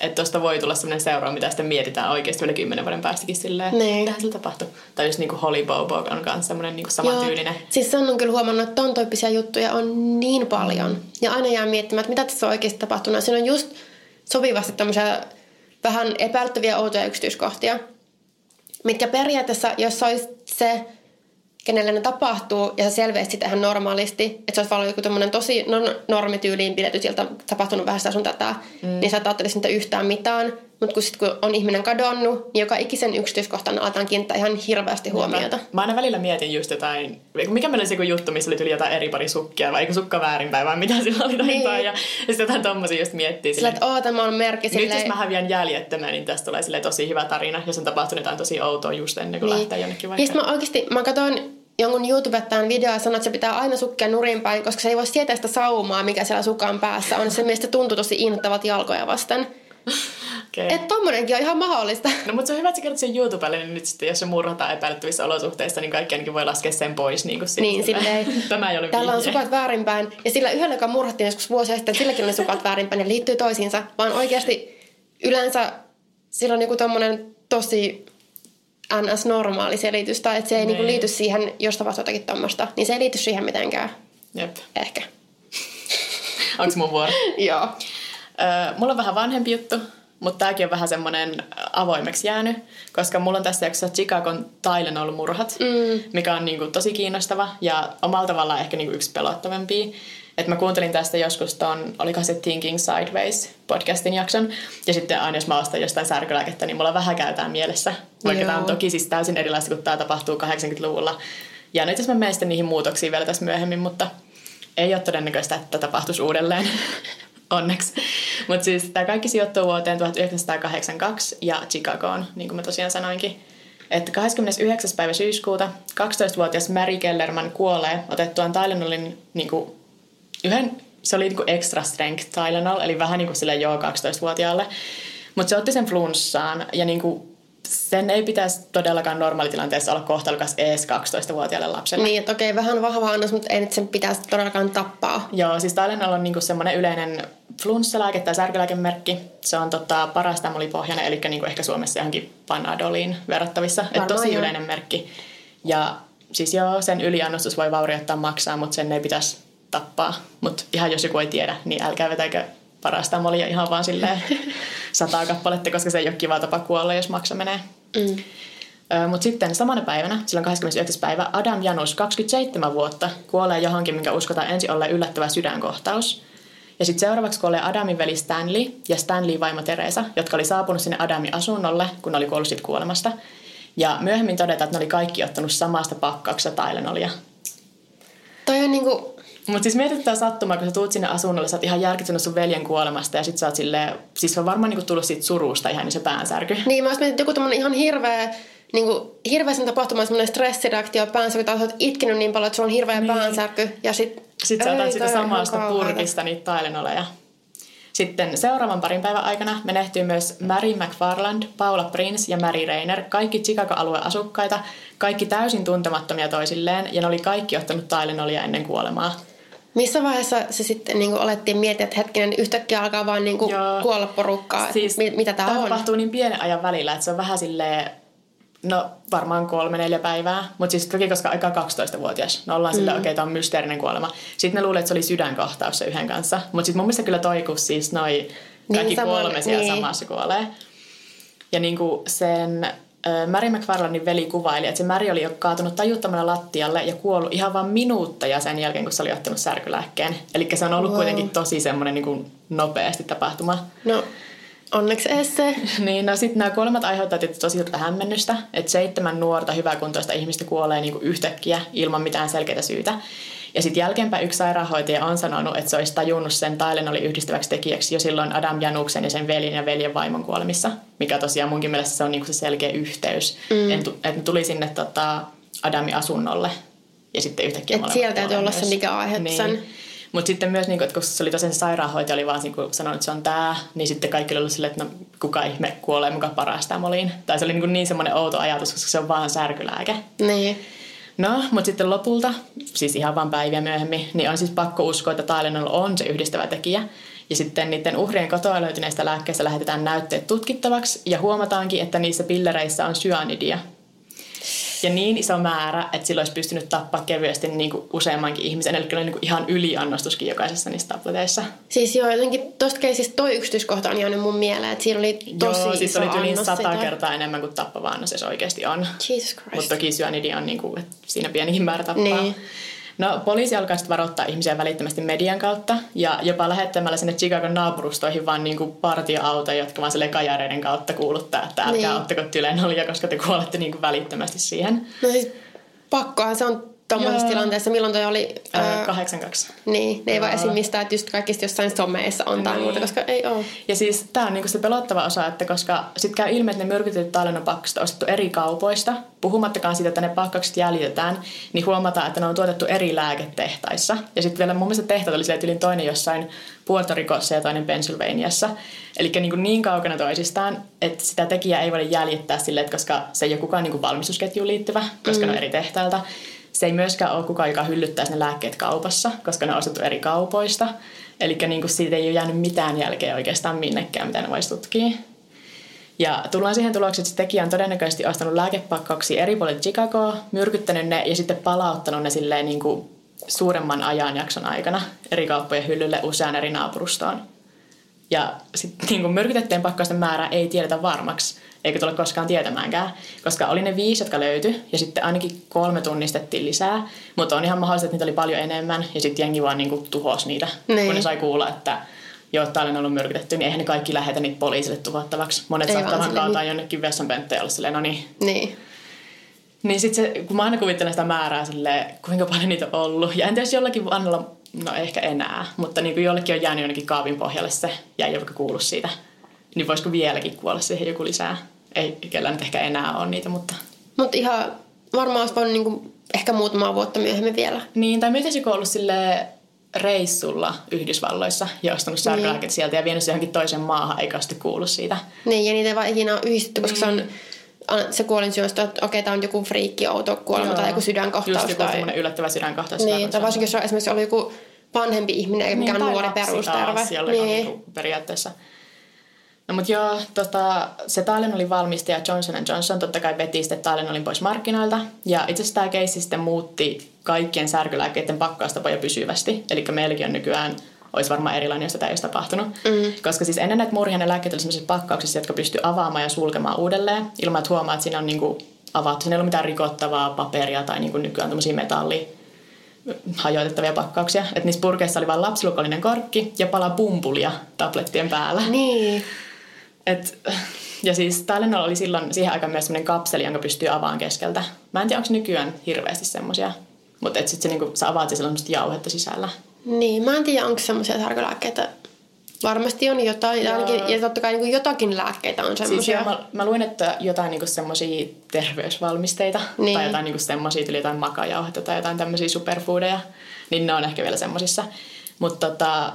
että tosta voi tulla semmoinen seuraava, mitä sitten mietitään oikeasti vielä kymmenen vuoden päästäkin silleen, Niin. mitä sillä tapahtui. Tai just niinku Holly Bobo on kanssa semmoinen niinku samantyylinen. Siis sen on kyllä huomannut, että ton tyyppisiä juttuja on niin paljon. Ja aina jää miettimään, että mitä tässä on oikeasti tapahtunut. Siinä on just sopivasti tämmöisiä vähän epäilyttäviä outoja yksityiskohtia, mitkä periaatteessa, jos se olisi se, kenelle ne tapahtuu, ja sä selviät sitä ihan normaalisti, että se olisi vaan joku tämmöinen tosi no, normityyliin pidetty, sieltä tapahtunut vähän sitä sun tätä, mm. niin sä et ajattelisi niitä yhtään mitään. Mutta kun, sit, kun on ihminen kadonnut, niin joka ikisen yksityiskohtaan aletaan kiinnittää ihan hirveästi huomiota. Mä aina välillä mietin just jotain, mikä meillä se juttu, missä oli jotain eri pari sukkia, vai eikö sukka väärinpäin, vai mitä sillä oli Niin. niin. ja, ja sitten jotain tommosia just miettii. Sillä, että oo, tämä on merkki nyt silleen... jos mä häviän jäljettömään, niin tästä tulee silleen tosi hyvä tarina, jos on tapahtunut jotain tosi outoa just ennen kuin niin. lähtee jonnekin Ja vaikka. sit mä oikeasti, mä katsoin jonkun YouTubettajan video ja sanoin, että se pitää aina sukkia nurin päin, koska se ei voi sietää sitä saumaa, mikä siellä sukan päässä on. Se mielestä tuntuu tosi innoittavat jalkoja vasten. Okay. Että tommonenkin on ihan mahdollista. No mutta se on hyvä, että sä kerrot sen YouTubelle, niin nyt sitten jos se murhataan epäilyttävissä olosuhteissa, niin kaikki ainakin voi laskea sen pois. Niin, kuin Niin, silleen, Tämä ei ole Täällä on sukat väärinpäin. Ja sillä yhdellä, joka murhattiin joskus vuosia sitten, silläkin oli sukat väärinpäin ja liittyy toisiinsa. Vaan oikeasti yleensä sillä on joku tommonen tosi NS-normaali selitys. Tai että se ei niinku Niin. liity siihen, jos tapahtuu jotakin tommosta. Niin se ei liity siihen mitenkään. Jep. Ehkä. Onko mun vuoro? Joo. Öö, mulla on vähän vanhempi juttu, mutta tämäkin on vähän semmoinen avoimeksi jäänyt, koska mulla on tässä jaksossa Chicagon Tylenol-murhat, mm. mikä on niinku tosi kiinnostava ja omalla tavallaan ehkä niinku yksi pelottavampia. Et mä kuuntelin tästä joskus ton, olikohan se Thinking Sideways podcastin jakson, ja sitten aina jos mä ostan jostain särkylääkettä, niin mulla vähän käytään mielessä, vaikka Joo. tämä on toki siis täysin erilaista, kun tämä tapahtuu 80-luvulla. Ja nyt jos mä menen sitten niihin muutoksiin vielä tässä myöhemmin, mutta ei ole todennäköistä, että tapahtuisi uudelleen. Onneksi. Mutta siis tämä kaikki sijoittuu vuoteen 1982 ja Chicagoon, niin kuin mä tosiaan sanoinkin. Että 29. päivä syyskuuta 12-vuotias Mary Kellerman kuolee otettuaan Tylenolin niin kuin yhden, se oli niin kuin extra strength Tylenol, eli vähän niin kuin sille joo 12-vuotiaalle. Mutta se otti sen flunssaan ja niin kuin sen ei pitäisi todellakaan normaalitilanteessa olla kohtalukas ees 12-vuotiaalle lapselle. Niin, että okei, vähän vahva annos, mutta ei nyt sen pitäisi todellakaan tappaa. Joo, siis Tylenol on niinku semmoinen yleinen flunssalääke tai särkylääkemerkki. Se on tota, parastamolipohjainen, eli niinku ehkä Suomessa johonkin Panadoliin verrattavissa. Et tosi joo. yleinen merkki. Ja siis joo, sen yliannostus voi vaurioittaa maksaa, mutta sen ei pitäisi tappaa. Mutta ihan jos joku ei tiedä, niin älkää vetäkö parastamolia ihan vaan silleen sataa kappaletta, koska se ei ole kiva tapa kuolla, jos maksa menee. Mm. Mutta sitten samana päivänä, silloin 29. päivä, Adam Janus, 27 vuotta, kuolee johonkin, minkä uskotaan ensin olleen yllättävä sydänkohtaus. Ja sitten seuraavaksi kuolee Adamin veli Stanley ja Stanley vaimo Teresa, jotka oli saapunut sinne Adamin asunnolle, kun ne oli kuollut siitä kuolemasta. Ja myöhemmin todetaan, että ne oli kaikki ottanut samasta pakkauksesta Tylenolia. Toi on niinku, Mutta siis mietit tätä sattumaa, kun sä tuut sinne asunnolle, sä oot ihan järkyttynyt sun veljen kuolemasta ja sit sä oot silleen, siis on varmaan niinku tullut siitä surusta ihan niin se päänsärky. niin mä olisin miettinyt, joku tommonen ihan hirveä niin kuin, hirveäsen tapahtumaan semmoinen stressireaktio päänsä, kun olet itkenyt niin paljon, että sulla on hirveä niin. päänsärky. Ja sit, Sitten sä otat sitä samasta purkista niitä tailenoleja. Sitten seuraavan parin päivän aikana menehtyy myös Mary McFarland, Paula Prince ja Mary Rainer, kaikki Chicago-alueen asukkaita, kaikki täysin tuntemattomia toisilleen, ja ne oli kaikki ottanut Tylenolia ennen kuolemaa. Missä vaiheessa se sitten niin alettiin miettiä, että hetkinen, yhtäkkiä alkaa vaan niin kuolla porukkaa, siis, mit, mitä tämä on? tapahtuu niin pienen ajan välillä, että se on vähän silleen, no varmaan kolme, neljä päivää, mutta siis toki koska aika 12-vuotias, no ollaan mm. okei, okay, tämä on mysteerinen kuolema. Sitten ne luulee, että se oli sydänkohtaus se yhden kanssa, mutta sitten mun mielestä kyllä toikus siis noi kaikki niin, kolme siellä niin. samassa kuolee. Ja niin kuin sen Mary McFarlandin veli kuvaili, että se Mary oli jo kaatunut tajuttamalla lattialle ja kuollut ihan vain minuutteja sen jälkeen, kun se oli ottanut särkylääkkeen. Eli se on ollut wow. kuitenkin tosi semmoinen niin kuin nopeasti tapahtuma. No, onneksi edes se. niin, no sitten nämä kuolemat aiheuttaa tietysti tosi suurta hämmennystä, että seitsemän nuorta hyväkuntoista ihmistä kuolee niin kuin yhtäkkiä ilman mitään selkeää syytä. Ja sitten jälkeenpäin yksi sairaanhoitaja on sanonut, että se olisi tajunnut sen oli yhdistäväksi tekijäksi jo silloin Adam Januksen ja sen veljen ja veljen vaimon kuolemissa, mikä tosiaan munkin mielestä se on niinku se selkeä yhteys. Mm. Että tuli sinne tota, Adamin asunnolle ja sitten yhtäkkiä Et sieltä täytyy olla se, mikä aiheutti niin. sen. Mutta sitten myös, niin kun, että kun se oli tosiaan sairaanhoitaja, oli vaan niin sanonut, että se on tämä, niin sitten kaikki oli ollut silleen, että no, kuka ihme kuolee mukaan parastamoliin. Tai se oli niin, niin semmoinen outo ajatus, koska se on vaan särkylääke. Niin. No, mutta sitten lopulta, siis ihan vain päiviä myöhemmin, niin on siis pakko uskoa, että Tylenol on se yhdistävä tekijä. Ja sitten niiden uhrien kotoa löytyneistä lääkkeistä lähetetään näytteet tutkittavaksi ja huomataankin, että niissä pillereissä on syanidia, ja niin iso määrä, että sillä olisi pystynyt tappaa kevyesti niin kuin useammankin ihmisen. Eli oli niin kuin ihan yliannostuskin jokaisessa niissä tableteissa. Siis joo, jotenkin tosta keisistä toi yksityiskohta on jäänyt mun mieleen, että siinä oli tosi joo, siis iso oli yli sata sitä. kertaa enemmän kuin tappava annos, jos oikeasti on. Jesus Christ. Mutta toki syönidi on niin kuin, että siinä pienikin määrä tappaa. Niin. No poliisi alkaa sitten varoittaa ihmisiä välittömästi median kautta ja jopa lähettämällä sinne Chicagon naapurustoihin vaan niin partioautoja, jotka vaan sille kajareiden kautta kuuluttaa, että älkää niin. ottako Tylenolia, koska te kuolette niin kuin välittömästi siihen. No siis pakkohan se on tuommoisessa tilanteessa, milloin toi oli... Ää, 82. Niin, ne ei vaan esim. mistään, että just kaikista jossain someissa on tai niin. muuta, koska ei ole. Ja siis tämä on niinku se pelottava osa, että koska sitten käy ilme, että ne myrkytetyt pakkaukset on ostettu eri kaupoista, puhumattakaan siitä, että ne pakkaukset jäljitetään, niin huomataan, että ne on tuotettu eri lääketehtaissa. Ja sitten vielä mun mielestä tehtaat oli silleen toinen jossain Puerto Ricossa ja toinen Pennsylvaniassa. Eli niin, niin kaukana toisistaan, että sitä tekijää ei voida jäljittää silleen, koska se ei ole kukaan niin valmistusketjuun liittyvä, koska mm. ne on eri tehtailta. Se ei myöskään ole kukaan, joka hyllyttäisi ne lääkkeet kaupassa, koska ne on ostettu eri kaupoista. Eli niin siitä ei ole jäänyt mitään jälkeä oikeastaan minnekään, mitä ne voisi tutkia. Ja tullaan siihen tulokseen, että se tekijä on todennäköisesti ostanut lääkepakkauksia eri puolille Chicagoa, myrkyttänyt ne ja sitten palauttanut ne silleen niin kuin suuremman ajanjakson aikana eri kauppojen hyllylle usean eri naapurustoon. Ja sitten niin myrkytettyjen pakkausten määrä ei tiedetä varmaksi, eikä tule koskaan tietämäänkään, koska oli ne viisi, jotka löytyi, ja sitten ainakin kolme tunnistettiin lisää, mutta on ihan mahdollista, että niitä oli paljon enemmän, ja sitten jengi vaan niin tuhosi niitä, niin. kun ne sai kuulla, että joo, täällä on ollut myrkytetty, niin eihän ne kaikki lähetä niitä poliisille tuhottavaksi. Monet ei saattaa vaan kaataa niin. jonnekin vessanpönttöön olla silleen, no niin. Niin. Niin sitten se, kun mä aina kuvittelen sitä määrää silleen, kuinka paljon niitä on ollut. Ja en tiedä, jollakin vanhalla, no ehkä enää, mutta niin kuin jollekin on jäänyt jonnekin kaavin pohjalle se, ja ei vaikka kuullut siitä. Niin voisiko vieläkin kuolla siihen joku lisää? Ei kellään nyt ehkä enää ole niitä, mutta... Mutta ihan varmaan olisi voinut niinku ehkä muutamaa vuotta myöhemmin vielä. Niin, tai miten ollut sille reissulla Yhdysvalloissa ja ostanut särkylääkkeet niin. sieltä ja vienyt se johonkin toisen maahan, eikä sitten kuullut siitä. Niin, ja niitä ei vaan ikinä ole yhdistetty, koska niin. se on se kuolin syöstä, että okei, tämä on joku friikki, outo kuolema Joo. tai joku sydänkohtaus. Just joku tai... yllättävä sydänkohtaus. Niin, tai varsinkin jos on esimerkiksi ollut joku vanhempi ihminen, mikä niin, on nuori perusterve. Niin. Niin periaatteessa. No mutta joo, tota, se Tylenolin valmistaja Johnson Johnson totta kai veti sitten Tylenolin pois markkinoilta. Ja itse asiassa tämä keissi sitten muutti kaikkien särkylääkkeiden pakkaustapoja pysyvästi. Eli meilläkin on nykyään olisi varmaan erilainen, jos tätä ei olisi tapahtunut. Mm. Koska siis ennen näitä murhia ne lääkkeet oli sellaisissa pakkauksissa, jotka pystyy avaamaan ja sulkemaan uudelleen, ilman että huomaa, että siinä on niinku avattu. Siinä ei ole mitään rikottavaa paperia tai niinku nykyään tämmöisiä metalli hajoitettavia pakkauksia. Että niissä purkeissa oli vain lapsilukollinen korkki ja pala pumpulia tablettien päällä. Niin. Et, ja siis Tylenol oli silloin siihen aikaan myös sellainen kapseli, jonka pystyy avaamaan keskeltä. Mä en tiedä, onko nykyään hirveästi semmoisia. Mutta sitten niinku, sä avaat se sellaista jauhetta sisällä. Niin, mä en tiedä, onko semmoisia sarkolääkkeitä Varmasti on jotain, ja, ainakin, ja totta kai niin kuin jotakin lääkkeitä on Siis semmoisia. joo, mä, mä luin, että jotain niinku semmoisia terveysvalmisteita Niin. tai jotain niinku semmoisia, tuli jotain makajauhetta tai jotain tämmöisiä superfoodeja, niin ne on ehkä vielä semmoisissa. Mutta tota,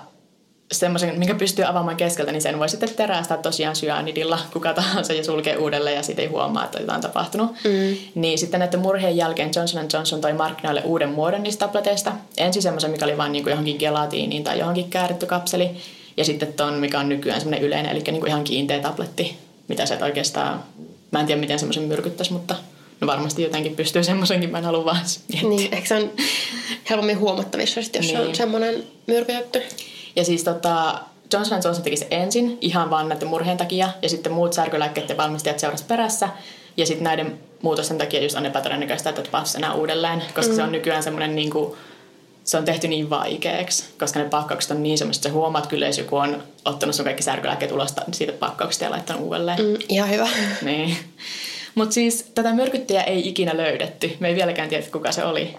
semmoisen, minkä pystyy avaamaan keskeltä, niin sen voi sitten terästää tosiaan syanidilla kuka tahansa ja sulkee uudelleen ja siitä ei huomaa, että jotain on tapahtunut. Mm. Niin sitten näiden murheen jälkeen Johnson Johnson toi markkinoille uuden muodon niistä tableteista. Ensin semmoisen, mikä oli vain niinku johonkin gelatiiniin tai johonkin kääritty kapseli. Ja sitten ton, mikä on nykyään semmoinen yleinen, eli niinku ihan kiinteä tabletti, mitä se oikeastaan, mä en tiedä miten semmoisen myrkyttäisi, mutta no varmasti jotenkin pystyy semmoisenkin, mä en halua vaan miettiä. Niin, eikö se on helpommin huomattavissa, jos niin. se on Niin. semmoinen myrkytetty? Ja siis tota, Johnson Johnson teki se ensin ihan vaan näiden murheen takia ja sitten muut särkylääkkeiden valmistajat seurasi perässä. Ja sitten näiden muutosten takia just on epätodennäköistä, että tapahtuisi enää uudelleen, koska mm. se on nykyään semmoinen niin kuin, se on tehty niin vaikeaksi, koska ne pakkaukset on niin semmoista, että sä huomaat kyllä, jos joku on ottanut sun kaikki särkylääkkeet ulos siitä pakkauksesta ja laittanut uudelleen. Mm, ihan hyvä. Niin. Mutta siis tätä myrkyttäjää ei ikinä löydetty. Me ei vieläkään tiedä, kuka se oli.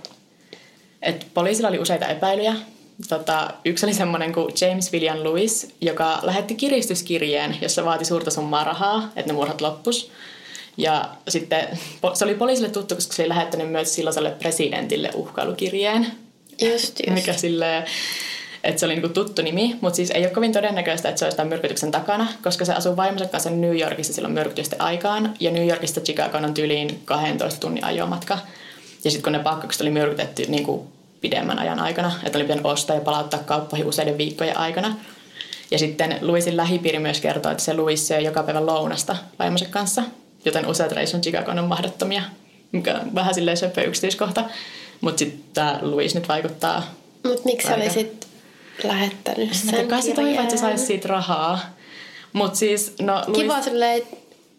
Et poliisilla oli useita epäilyjä. Tota, yksi oli semmoinen kuin James William Lewis, joka lähetti kiristyskirjeen, jossa vaati suurta summaa rahaa, että ne murhat loppus. Ja sitten se oli poliisille tuttu, koska se oli lähettänyt myös silloiselle presidentille uhkailukirjeen. Just, just. Mikä silleen, että se oli niinku tuttu nimi, mutta siis ei ole kovin todennäköistä, että se olisi tämän myrkytyksen takana, koska se asuu vaimonsa kanssa New Yorkissa silloin myrkytysten aikaan, ja New Yorkista Chicagoon on tyyliin 12 tunnin ajomatka. Ja sitten kun ne pakkaukset oli myrkytetty niin kuin pidemmän ajan aikana, että oli pitänyt ostaa ja palauttaa kauppoihin useiden viikkojen aikana. Ja sitten Louisin lähipiiri myös kertoo, että se Louis syö joka päivä lounasta vaimonsa kanssa, joten useat reissut Chicagoon on mahdottomia, mikä on vähän silleen söpö yksityiskohta. Mutta sitten tämä Louis nyt vaikuttaa Mutta miksi sä Aika. olisit lähettänyt sen kai se toivoo, että se saisi siitä rahaa. Mutta siis, no Louis, Kiva silleen,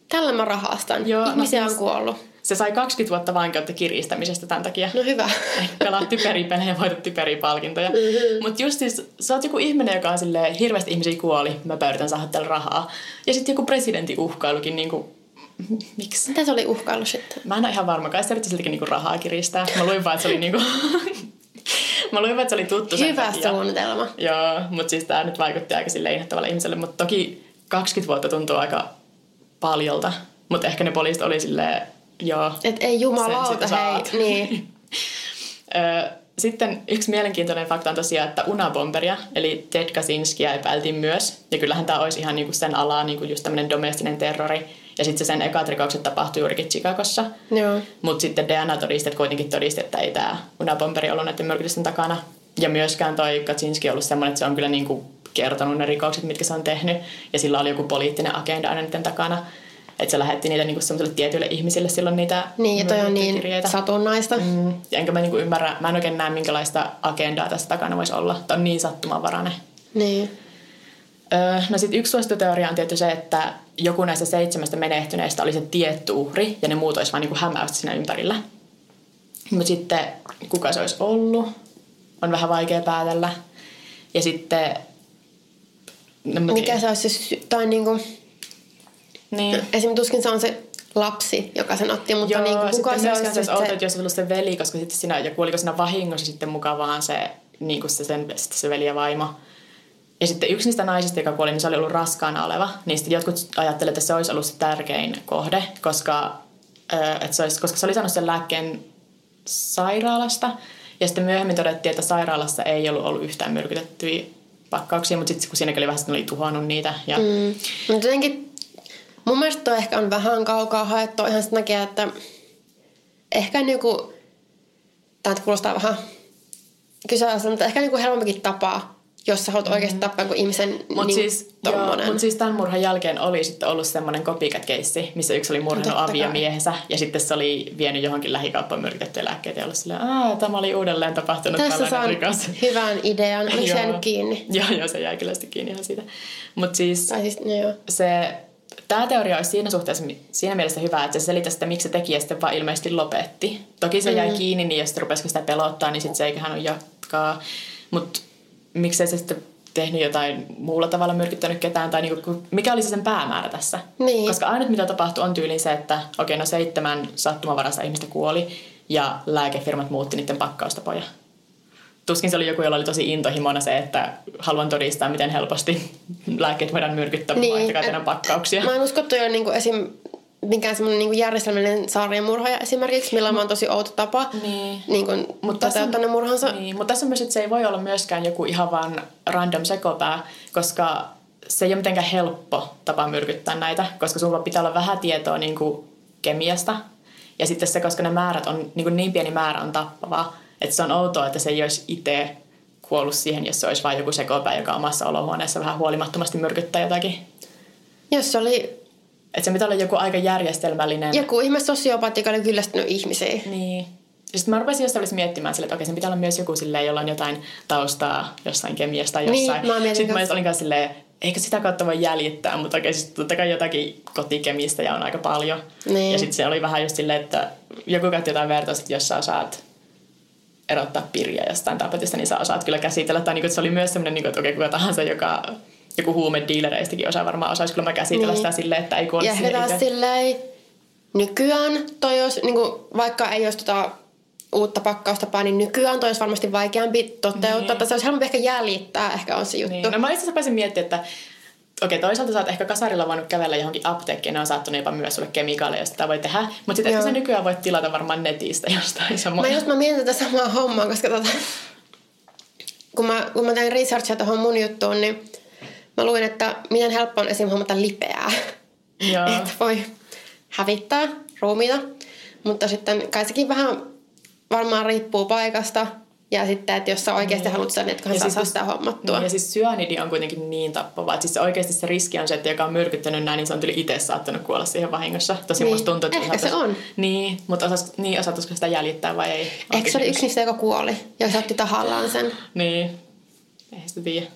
tällä mä rahastan. Joo, no Ihmisiä siis- on kuollut. Se sai 20 vuotta vankeutta kiristämisestä tämän takia. No hyvä. Pelaat typeripelejä ja voitat typeripalkintoja. Mhm. Mm-hmm. Mutta just siis, sä oot joku ihminen, joka on silleen, hirveästi ihmisiä kuoli, mä yritän saada tällä rahaa. Ja sitten joku presidentin uhkailukin, niinku, miksi? Mitä se oli uhkailu sitten? Mä en ole ihan varma, kai se yritti siltikin niinku rahaa kiristää. Mä luin vaan, että se oli niinku... Mä luin vaan, että se oli tuttu sen Hyvä takia. suunnitelma. Joo, mutta siis tämä nyt vaikutti aika silleen inhottavalle ihmiselle, mutta toki 20 vuotta tuntuu aika paljolta. Mutta ehkä ne poliisit oli silleen, joo. Et ei jumalauta, hei. Niin. Sitten yksi mielenkiintoinen fakta on tosiaan, että Unabomberia, eli Ted Kaczynskiä epäiltiin myös. Ja kyllähän tämä olisi ihan niinku sen alaa, niinku just tämmöinen domestinen terrori. Ja sitten se sen ekat rikokset tapahtui juurikin Chicagossa. Mutta sitten DNA-todisteet kuitenkin todisti, että ei tämä Unabomberi ollut näiden myrkytysten takana. Ja myöskään toi Kaczynski on ollut semmoinen, että se on kyllä niinku kertonut ne rikokset, mitkä se on tehnyt. Ja sillä oli joku poliittinen agenda aina niiden takana. Että se lähetti niitä niinku semmoisille tietyille ihmisille silloin niitä Niin, ja toi on niin myrkytykirjeitä. satunnaista. Mm. Ja enkä mä niinku ymmärrä, mä en oikein näe minkälaista agendaa tässä takana voisi olla. Tämä on niin sattumanvarainen. Niin. Öö, no sitten yksi suosituteoria on tietty se, että joku näistä seitsemästä menehtyneestä oli se tietty uhri ja ne muut olisi vaan niinku hämäystä siinä ympärillä. Mutta sitten kuka se olisi ollut, on vähän vaikea päätellä. Ja sitten... No, Mikä se olisi se sy- tai niinku, Niin. esimerkiksi tuskin se on se lapsi, joka sen otti, mutta Joo, niinku, kuka sitten se olisi se se, että jos olisi ollut se veli, koska sitten siinä, joku oliko siinä vahingossa sitten mukaan vaan se, niin kuin se, sen, sitten se veli ja vaimo. Ja sitten yksi niistä naisista, joka kuoli, niin se oli ollut raskaana oleva. Niin sitten jotkut ajattelivat, että se olisi ollut se tärkein kohde, koska, että se olisi, koska se oli saanut sen lääkkeen sairaalasta. Ja sitten myöhemmin todettiin, että sairaalassa ei ollut ollut yhtään myrkytettyjä pakkauksia, mutta sitten kun siinäkin oli vähän, oli tuhannut niitä. Ja. Mm. Mutta jotenkin, mun mielestä toi ehkä on vähän kaukaa haettu ihan sen takia, että ehkä niinku, tämä kuulostaa vähän kyseenalaista, mutta ehkä niinku helpompikin tapa, jos sä haluat oikeasti tappaa kuin ihmisen Mutta niin, siis, mut siis tämän murhan jälkeen oli sitten ollut semmoinen copycat-keissi, missä yksi oli murhannut Totta avia miehensä ja sitten se oli vienyt johonkin lähikauppaan myrkytettyjä lääkkeitä ja ollut silleen, Aa, tämä oli uudelleen tapahtunut Tässä tällainen rikos. hyvän idean. Oliko se jäänyt kiinni? Joo, joo, se jäi kyllä sitten kiinni ihan siitä. Mutta siis Tai siis, no joo. se, tämä teoria olisi siinä suhteessa siinä mielessä hyvä, että se selittää sitä, miksi se tekijä sitten vaan ilmeisesti lopetti. Toki se jäi kiinni, niin jos sitten rupesiko sitä pelottaa, niin sitten se eiköhän ole jatkaa. Mutta miksei se sitten tehnyt jotain muulla tavalla myrkyttänyt ketään, tai niinku, mikä oli se sen päämäärä tässä? Niin. Koska ainut mitä tapahtui on tyyliin se, että okei, no seitsemän sattumanvaraista ihmistä kuoli, ja lääkefirmat muutti niiden pakkaustapoja. Tuskin se oli joku, jolla oli tosi intohimona se, että haluan todistaa, miten helposti lääkkeet voidaan myrkyttää, niin, vaikka käytetään pakkauksia. Mä en usko, että on niin esim mikään semmoinen niin järjestelmällinen sarjamurhaaja esimerkiksi, millä on tosi outo tapa niin. Niin kuin mutta toteuttaa ne murhansa. Niin, mutta tässä on myös, että se ei voi olla myöskään joku ihan vaan random sekopää, koska se ei ole mitenkään helppo tapa myrkyttää näitä, koska sulla pitää olla vähän tietoa niin kuin kemiasta. Ja sitten se, koska ne määrät on, niin, kuin niin pieni määrä on tappavaa, että se on outoa, että se ei olisi itse kuollut siihen, jos se olisi vain joku sekopää, joka omassa olohuoneessa vähän huolimattomasti myrkyttää jotakin. Jos se oli että se pitää olla joku aika järjestelmällinen... Joku ihme sosiopaatti, joka oli kyllästynyt ihmisiin. Niin. Sitten mä rupesin jostain miettimään sille, että okei, sen pitää olla myös joku silleen, jolla on jotain taustaa jossain kemiasta tai niin, jossain. Niin, mä sitten mä olin kanssa silleen, eikö sitä kautta voi jäljittää, mutta okei, siis totta kai jotakin kotikemistä ja on aika paljon. Niin. Ja sitten se oli vähän just silleen, että joku käytti jotain vertausta, että jos sä osaat erottaa pirjaa jostain tapetista, niin sä osaat kyllä käsitellä. Tai niin kuin, se oli myös semmoinen, niin kuin, että okei, kuka tahansa, joka joku huumediilereistäkin osaa varmaan osaisi kyllä mä käsitellä niin. sitä silleen, että ei kuole Ja siihen silleen, nykyään toi olisi, niin kuin, vaikka ei olisi tota uutta pakkaustapaa, niin nykyään toi olisi varmasti vaikeampi toteuttaa. Niin. se olisi helpompi ehkä jäljittää, ehkä on se juttu. Niin. No mä itse asiassa miettimään, että okei, toisaalta sä oot ehkä kasarilla voinut kävellä johonkin apteekkiin, ne on saattanut jopa myös sulle kemikaaleja, joista voi tehdä. Mutta sitten ehkä sä nykyään voit tilata varmaan netistä jostain samoin. Mä just mä mietin tätä samaa hommaa, koska tota, kun mä, kun mä tein researchia tuohon mun juttuun, niin Mä luin, että miten helppo on esim. hommata lipeää. että voi hävittää ruumiita. Mutta sitten kai sekin vähän varmaan riippuu paikasta. Ja sitten, että jos sä oikeasti niin. haluat sen, että saa siis, sitä hommattua. Niin, ja siis syönidi on kuitenkin niin tappava. Että siis oikeasti se riski on se, että joka on myrkyttänyt näin, niin se on tuli itse saattanut kuolla siihen vahingossa. Tosi niin. musta tuntuu, että Ehkä se on. Niin, mutta osas, niin osatuisiko sitä jäljittää vai ei? Ehkä se oli yksi niistä, joka kuoli. Ja se otti tahallaan sen. niin. Eihän sitä tiedä.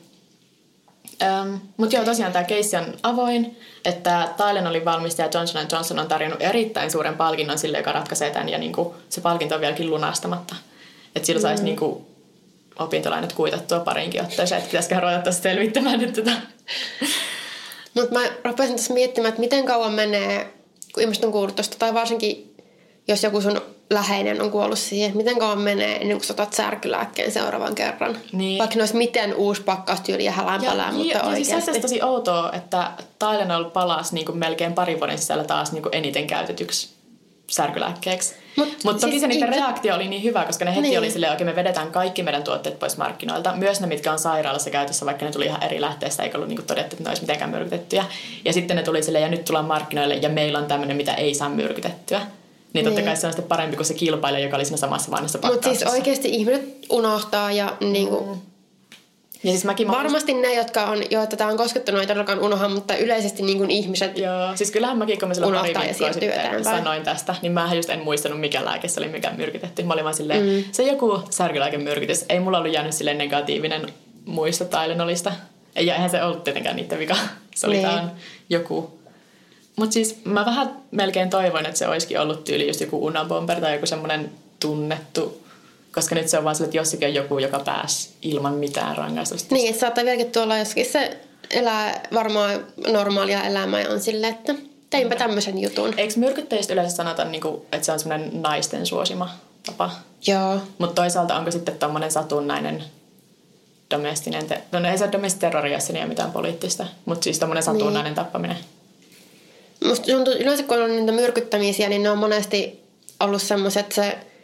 Um, Mutta joo, tosiaan tämä keissi on avoin, että Tylenolin valmistaja Johnson Johnson on tarjonnut erittäin suuren palkinnon sille, joka ratkaisee tämän, ja niinku, se palkinto on vieläkin lunastamatta. Että sillä saisi mm. niinku, opintolainat kuitattua parinkin otteeseen, että pitäisikö ruveta selvittämään nyt tätä. Mutta mä rupesin tässä miettimään, että miten kauan menee, kun ihmiset on kuullut tuosta, tai varsinkin jos joku sun läheinen on kuollut siihen, miten kauan menee ennen kuin otat särkylääkkeen seuraavan kerran. Niin. Vaikka ne olisi miten uusi pakkaustyyli ja hälänpälää, mutta ja, oikeasti. Ja siis tosi outoa, että Tylenol palasi niin kuin melkein parin vuoden sisällä taas niin kuin eniten käytetyksi särkylääkkeeksi. Mutta Mut toki siis se niiden reaktio oli niin hyvä, koska ne heti niin. oli silleen, okei me vedetään kaikki meidän tuotteet pois markkinoilta. Myös ne, mitkä on sairaalassa käytössä, vaikka ne tuli ihan eri lähteestä, eikä ollut niinku todettu, että ne olisi mitenkään myrkytettyjä. Ja sitten ne tuli silleen, ja nyt tullaan markkinoille, ja meillä on tämmöinen, mitä ei saa myrkytettyä. Niin totta niin. kai se on sitten parempi kuin se kilpailija, joka oli siinä samassa vanhassa Mutta siis oikeasti ihmiset unohtaa ja niin kuin, mm. Ja siis mäkin Varmasti mä... ne, jotka on, joita tämä on koskettanut, ei todellakaan unohda, mutta yleisesti niin kuin ihmiset Joo, siis kyllähän mäkin, kun mä silloin pari viikkoa sitten eteenpäin. sanoin tästä, niin mä just en muistanut, mikä lääke se oli, mikä myrkytetty. Mä olin vaan silleen, mm. se joku särkylääkemyrkytys. Ei mulla ollut jäänyt silleen negatiivinen muisto Tylenolista. Ja eihän se ollut tietenkään niiden vika. Se oli niin. joku mutta siis mä vähän melkein toivoin, että se olisikin ollut tyyli just joku Unabomber tai joku semmoinen tunnettu koska nyt se on vaan sille, että jossakin on joku, joka pääsi ilman mitään rangaistusta. Niin, että saattaa vieläkin tuolla joskin se elää varmaan normaalia elämää ja on silleen, että teinpä tämmöisen jutun. Eikö myrkyttäjistä yleensä sanota, niin että se on semmoinen naisten suosima tapa? Joo. Mutta toisaalta onko sitten tommonen satunnainen domestinen, te- no ei se ole domestinen terrori, ei mitään poliittista, mutta siis tommonen satunnainen niin. tappaminen. Musta tuntuu, yleensä kun on niitä myrkyttämisiä, niin ne on monesti ollut semmoiset, se että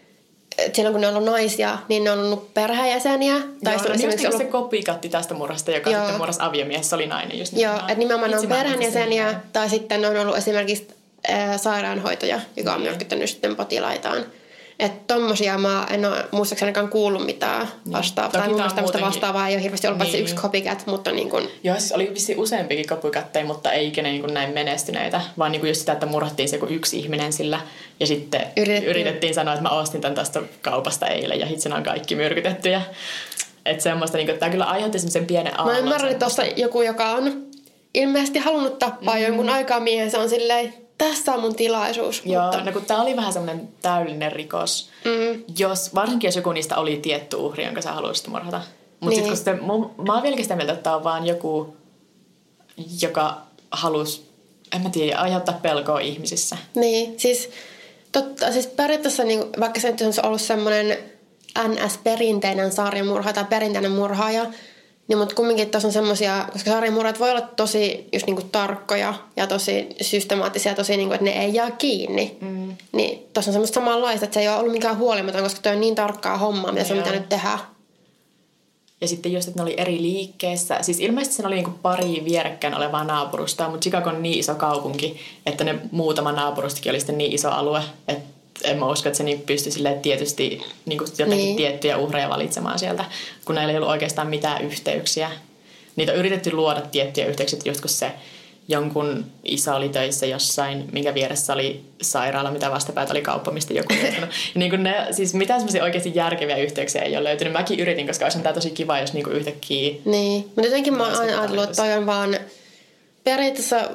silloin kun ne on ollut naisia, niin ne on ollut perheenjäseniä. Tai Joo, no esimerkiksi ollut... se kopikatti tästä murhasta, joka Joo. sitten murhasi aviomies, oli nainen just Joo, että nimenomaan ne on perheenjäseniä, tai sitten ne on ollut esimerkiksi äh, sairaanhoitaja, joka on myrkyttänyt sitten potilaitaan. Että tommosia mä en ole muistaakseni ainakaan kuullut mitään niin. vastaavaa. Tai mun mielestä tämmöistä vastaavaa ei ole hirveästi ollut niin. yksi copycat, mutta niin kun... Joo, siis oli vissi useampikin copycatteja, mutta ei ikinä niin näin menestyneitä. Vaan niin just sitä, että murhattiin se yksi ihminen sillä. Ja sitten yritettiin, yritettiin sanoa, että mä ostin tämän tästä kaupasta eilen ja hitsen on kaikki myrkytettyjä. Että semmoista, niin kuin, että tämä kyllä aiheutti semmoisen pienen aallon. Mä ymmärrän, että tuossa joku, joka on ilmeisesti halunnut tappaa mm-hmm. jonkun aikaa miehen, se on silleen, tässä on mun tilaisuus. Joo, mutta... no kun tää oli vähän semmoinen täydellinen rikos. Mm. Jos, varsinkin jos joku niistä oli tietty uhri, jonka sä haluaisit murhata. Mutta niin. sitten kun sitten, mä oon vieläkin sitä mieltä, että tää on vaan joku, joka halusi, en mä tiedä, aiheuttaa pelkoa ihmisissä. Niin, siis totta, siis periaatteessa niin, vaikka se nyt on ollut semmoinen NS-perinteinen sarjamurha tai perinteinen murhaaja. Niin, mutta kumminkin tuossa on semmoisia, koska sarjamurhat voi olla tosi just niinku tarkkoja ja tosi systemaattisia, tosi niinku, että ne ei jää kiinni. Mm. Niin tuossa on semmoista samanlaista, että se ei ole ollut mikään huolimaton, koska tuo on niin tarkkaa hommaa, mitä se on pitänyt tehdä. Ja sitten just, että ne oli eri liikkeessä. Siis ilmeisesti siinä oli niinku pari vierekkäin olevaa naapurusta, mutta Chicago on niin iso kaupunki, että ne muutama naapurustakin oli sitten niin iso alue, että en mä usko, että se niin pystyi tietysti niin kuin jotenkin niin. tiettyjä uhreja valitsemaan sieltä, kun näillä ei ollut oikeastaan mitään yhteyksiä. Niitä on yritetty luoda tiettyjä yhteyksiä, joskus se jonkun isä oli töissä jossain, minkä vieressä oli sairaala, mitä vastapäätä oli kauppa, mistä joku ja niin kuin ne, siis mitään semmoisia oikeasti järkeviä yhteyksiä ei ole löytynyt. Mäkin yritin, koska olisi tämä tosi kiva, jos niin kuin yhtäkkiä... Niin, mutta jotenkin mä oon aina ajatellut, että toi on vaan periaatteessa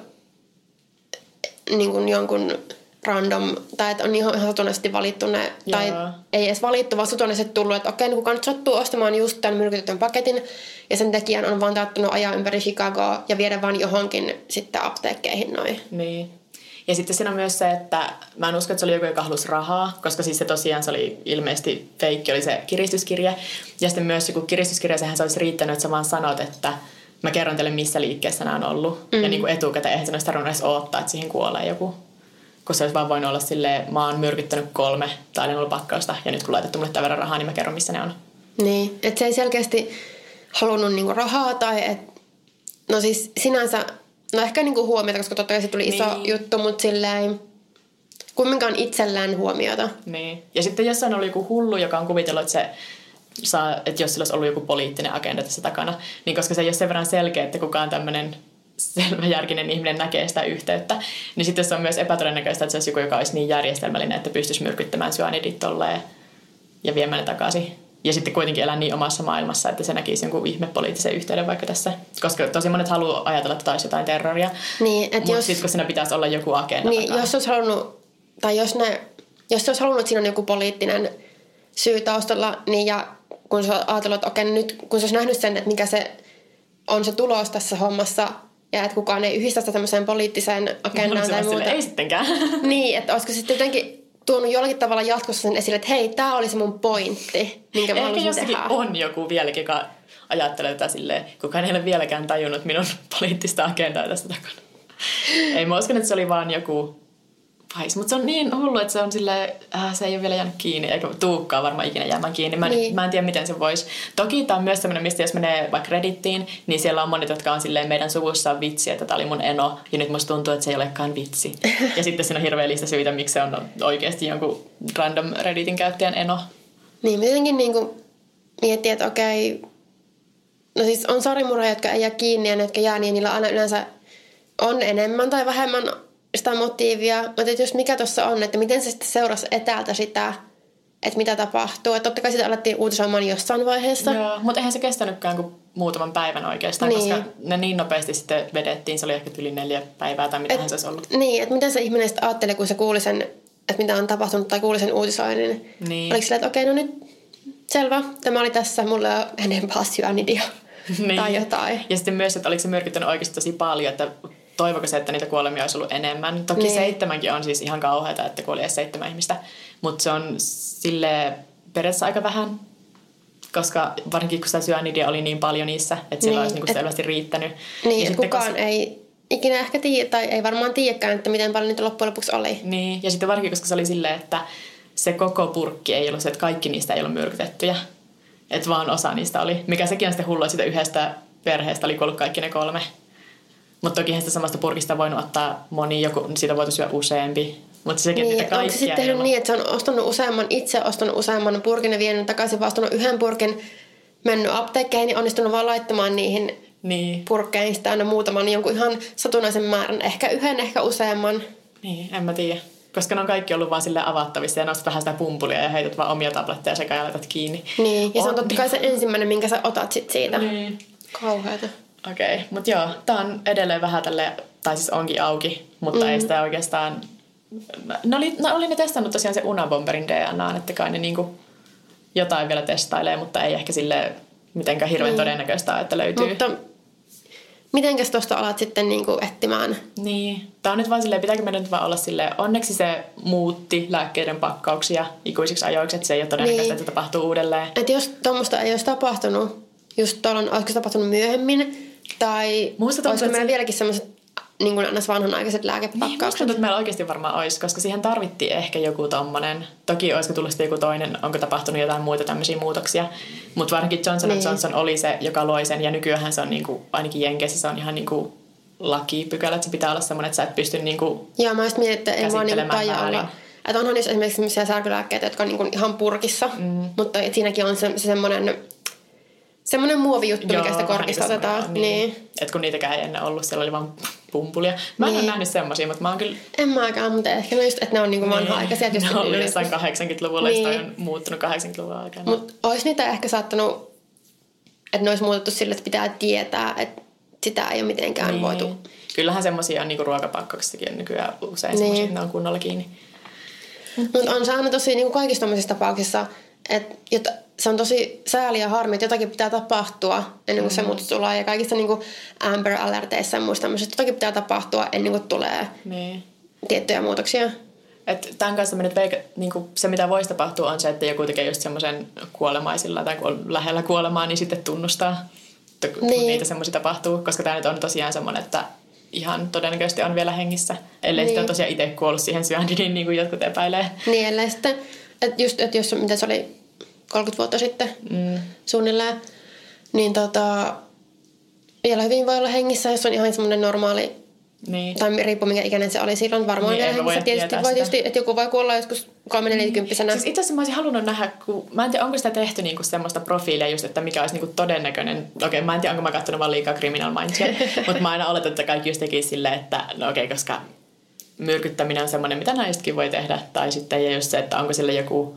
niin kuin jonkun random, tai että on ihan satunnaisesti valittu ne, Jaa. tai ei edes valittu, vaan satunnaisesti tullut, että okei, niin kuka nyt sattuu ostamaan just tämän myrkytetyn paketin, ja sen tekijän on vaan taattunut ajaa ympäri Chicagoa ja viedä vaan johonkin sitten apteekkeihin noin. Niin. Ja sitten siinä on myös se, että mä en usko, että se oli joku, joka halusi rahaa, koska siis se tosiaan se oli ilmeisesti feikki, oli se kiristyskirja. Ja sitten myös joku kiristyskirja, sehän se olisi riittänyt, että sä vaan sanot, että mä kerron teille, missä liikkeessä nämä on ollut. Mm. Ja niin kuin etukäteen, eihän se olisi tarvinnut edes odottaa, että siihen kuolee joku kun se olisi vaan voinut olla silleen, mä oon myrkyttänyt kolme tai ne ollut pakkausta ja nyt kun laitettu mulle tämän verran rahaa, niin mä kerron missä ne on. Niin, että se ei selkeästi halunnut niinku rahaa tai et, no siis sinänsä, no ehkä niinku huomiota, koska totta kai se tuli niin. iso juttu, mutta silleen kumminkaan itsellään huomiota. Niin, ja sitten jossain oli joku hullu, joka on kuvitellut, että se saa, että jos sillä olisi ollut joku poliittinen agenda tässä takana, niin koska se ei ole sen verran selkeä, että kukaan tämmöinen selväjärkinen ihminen näkee sitä yhteyttä, niin sitten se on myös epätodennäköistä, että se olisi joku, joka olisi niin järjestelmällinen, että pystyisi myrkyttämään syanidit tolleen ja viemään ne takaisin. Ja sitten kuitenkin elää niin omassa maailmassa, että se näkisi jonkun ihme poliittisen yhteyden vaikka tässä. Koska tosi monet haluaa ajatella, että olisi jotain terroria. Niin, Mutta jos... sitten kun siinä pitäisi olla joku agenda Niin, takaa. jos olisi halunnut, tai jos, ne, jos se olisi halunnut, että siinä on joku poliittinen syy taustalla, niin ja kun sä ajatellut, että okei, nyt kun sä olisi nähnyt sen, että mikä se on se tulos tässä hommassa, ja että kukaan ei yhdistä sitä tämmöiseen poliittiseen agendaan tai muuta. Ei sittenkään. niin, että olisiko sitten jotenkin tuonut jollakin tavalla jatkossa sen esille, että hei, tämä oli se mun pointti, minkä mä Ehkä jossakin tehdä. on joku vieläkin, joka ajattelee tätä silleen, kukaan ei ole vieläkään tajunnut minun poliittista agendaa tästä takana. ei mä uskon, että se oli vaan joku pahis. Mutta se on niin hullu, että se on sille äh, se ei ole vielä jäänyt kiinni, eikä tuukkaa varmaan ikinä jäämään kiinni. Mä en, niin. mä en tiedä, miten se voisi. Toki tämä on myös semmoinen, mistä jos menee vaikka Reddittiin, niin siellä on monet, jotka on silleen, meidän suvussa on vitsi, että tämä oli mun eno, ja nyt musta tuntuu, että se ei olekaan vitsi. ja sitten siinä on hirveä lista syitä, miksi se on oikeasti jonkun random Redditin käyttäjän eno. Niin, jotenkin niin kuin miettii, että okei, no siis on sarimurheja, jotka ei jää kiinni ja ne, jotka jää, niin niillä aina yleensä on enemmän tai vähemmän sitä motiivia, mutta että jos mikä tuossa on, että miten se sitten seurasi etäältä sitä, että mitä tapahtuu. Että totta kai sitä alettiin uutisoimaan jossain vaiheessa. Joo, mutta eihän se kestänytkään kuin muutaman päivän oikeastaan, niin. koska ne niin nopeasti sitten vedettiin. Se oli ehkä yli neljä päivää tai mitä se olisi ollut. Niin, että miten se ihminen sitten ajattelee, kun se kuuli sen, että mitä on tapahtunut tai kuuli sen uutisoinnin. Niin. Oliko sillä, että okei, no nyt selvä, tämä oli tässä, mulla on enempää syönidia. niin. tai jotain. Ja sitten myös, että oliko se myrkyttänyt oikeasti tosi paljon, että toivoko se, että niitä kuolemia olisi ollut enemmän. Toki niin. seitsemänkin on siis ihan kauheata, että kuoli edes seitsemän ihmistä. Mutta se on sille periaatteessa aika vähän, koska varsinkin kun sitä syönidia oli niin paljon niissä, että sillä niin, olisi niinku selvästi riittänyt. Niin, ja kukaan koska... ei ikinä ehkä tiedä, tai ei varmaan tiedäkään, että miten paljon niitä loppujen lopuksi oli. Niin, ja sitten varsinkin, koska se oli silleen, että se koko purkki ei ollut se, että kaikki niistä ei ollut myrkytettyjä. Että vaan osa niistä oli. Mikä sekin on sitten hullua, sitä yhdestä perheestä oli kuollut kaikki ne kolme. Mutta toki sitä samasta purkista voinut ottaa moni, joku, siitä voitu syödä useampi. Mutta sekin, niin, että onko se sitten tehnyt niin, että se on ostanut useamman, itse ostanut useamman purkin ja vienyt takaisin, vaan ostanut yhden purkin, mennyt apteekkeihin ja onnistunut vaan laittamaan niihin niin. purkkeihin sitä aina muutaman jonkun ihan satunnaisen määrän. Ehkä yhden, ehkä useamman. Niin, en mä tiedä. Koska ne on kaikki ollut vaan sille avattavissa ja nostat vähän sitä pumpulia ja heität vaan omia tabletteja sekä ja laitat kiinni. Niin, ja on, se on totta kai se ensimmäinen, minkä sä otat sit siitä. Niin. Kauheeta. Okei, okay. mutta joo, tää on edelleen vähän tälle, tai siis onkin auki, mutta mm. ei sitä oikeastaan... Ne oli, ne oli ne testannut tosiaan se Unabomberin DNA, että kai ne niinku jotain vielä testailee, mutta ei ehkä sille mitenkään hirveän niin. todennäköistä että löytyy. Mutta mitenkäs tuosta alat sitten niinku etsimään? Niin. Tämä on nyt vaan silleen, pitääkö meidän nyt vaan olla silleen, onneksi se muutti lääkkeiden pakkauksia ikuisiksi ajoiksi, että se ei ole todennäköistä, Niin. että se tapahtuu uudelleen. Että jos tuommoista ei olisi tapahtunut, just tuolla, olisiko se tapahtunut myöhemmin, tai tuntuu, olisiko meillä se- vieläkin semmoiset niin kuin ns. vanhanaikaiset Niin, lääkepakkaukset? tuntuu, että meillä oikeasti varmaan olisi, koska siihen tarvittiin ehkä joku tommonen. Toki olisiko tullut sitten joku toinen, onko tapahtunut jotain muita tämmöisiä muutoksia. Mutta varsinkin Johnson Niin. Johnson oli se, joka loi sen. Ja nykyään se on niinku, ainakin Jenkeissä se on ihan niinku lakipykälä, että se pitää olla semmoinen, että sä et pysty niinku... Joo, mä just mietin, että ei vaan niinku olla. Että onhan esimerkiksi sellaisia särkylääkkeitä, jotka on niinku ihan purkissa, mm. mutta siinäkin on se, se semmoinen semmoinen muovijuttu, mikä sitä korkista niinku otetaan. Niin. niin. Et kun niitäkään ei ennen ollut, siellä oli vaan pumpulia. Mä en Niin. ole nähnyt semmosia, mutta mä oon kyllä... En mäkään, mutta ehkä ne just, että ne on niinku vanha-aikaisia. että just ne on ollut jossain 80-luvulla, niin. Niin. on muuttunut 80-luvun aikana. Mutta olisi niitä ehkä saattanut, että ne olisi muutettu sille, että pitää tietää, että sitä ei ole mitenkään niin. voitu. Kyllähän semmosia on niinku ruokapakkauksetkin on nykyään usein Niin. semmosia, että ne on kunnolla kiinni. Mutta on aina tosi niin kuin kaikissa tämmöisissä tapauksissa, että se on tosi sääli ja harmi, että jotakin pitää tapahtua ennen kuin mm. se muutos tulee. Ja kaikissa niin kuin Amber Alerteissa ja muissa tämmöisissä, jotakin pitää tapahtua ennen kuin tulee Niin. tiettyjä muutoksia. Et tämän kanssa nyt veika, niinku, se mitä voisi tapahtua on se, että joku tekee just semmoisen kuolemaisilla tai kun on lähellä kuolemaa, niin sitten tunnustaa, että kun Niin. niitä semmoisia tapahtuu. Koska tämä nyt on tosiaan semmoinen, että ihan todennäköisesti on vielä hengissä. Ellei niin. sitä Niin. ole tosiaan itse kuollut siihen syöniin, niin kuin jotkut epäilee. Niin, ellei sitten, että just, että jos mitä se oli 30 vuotta sitten Mm. suunnilleen, niin tota, vielä hyvin voi olla hengissä, jos on ihan semmoinen normaali Niin. tai riippuu minkä ikäinen se oli silloin, varmaan Niin, vielä hengissä. Tietysti voi tietysti, että joku voi kuolla joskus 3-40 Siis itse asiassa mä olisin halunnut nähdä, kun mä en tiedä, onko sitä tehty niinku semmoista profiilia just, että mikä olisi niinku todennäköinen. Okei, mä en tiedä, onko mä katsonut vaan liikaa Criminal Mindsia, mutta mä aina oletan, että kaikki just tekisi silleen, että no okei, koska myrkyttäminen on semmoinen, mitä naisetkin voi tehdä. Tai sitten ja just se, että onko sille joku,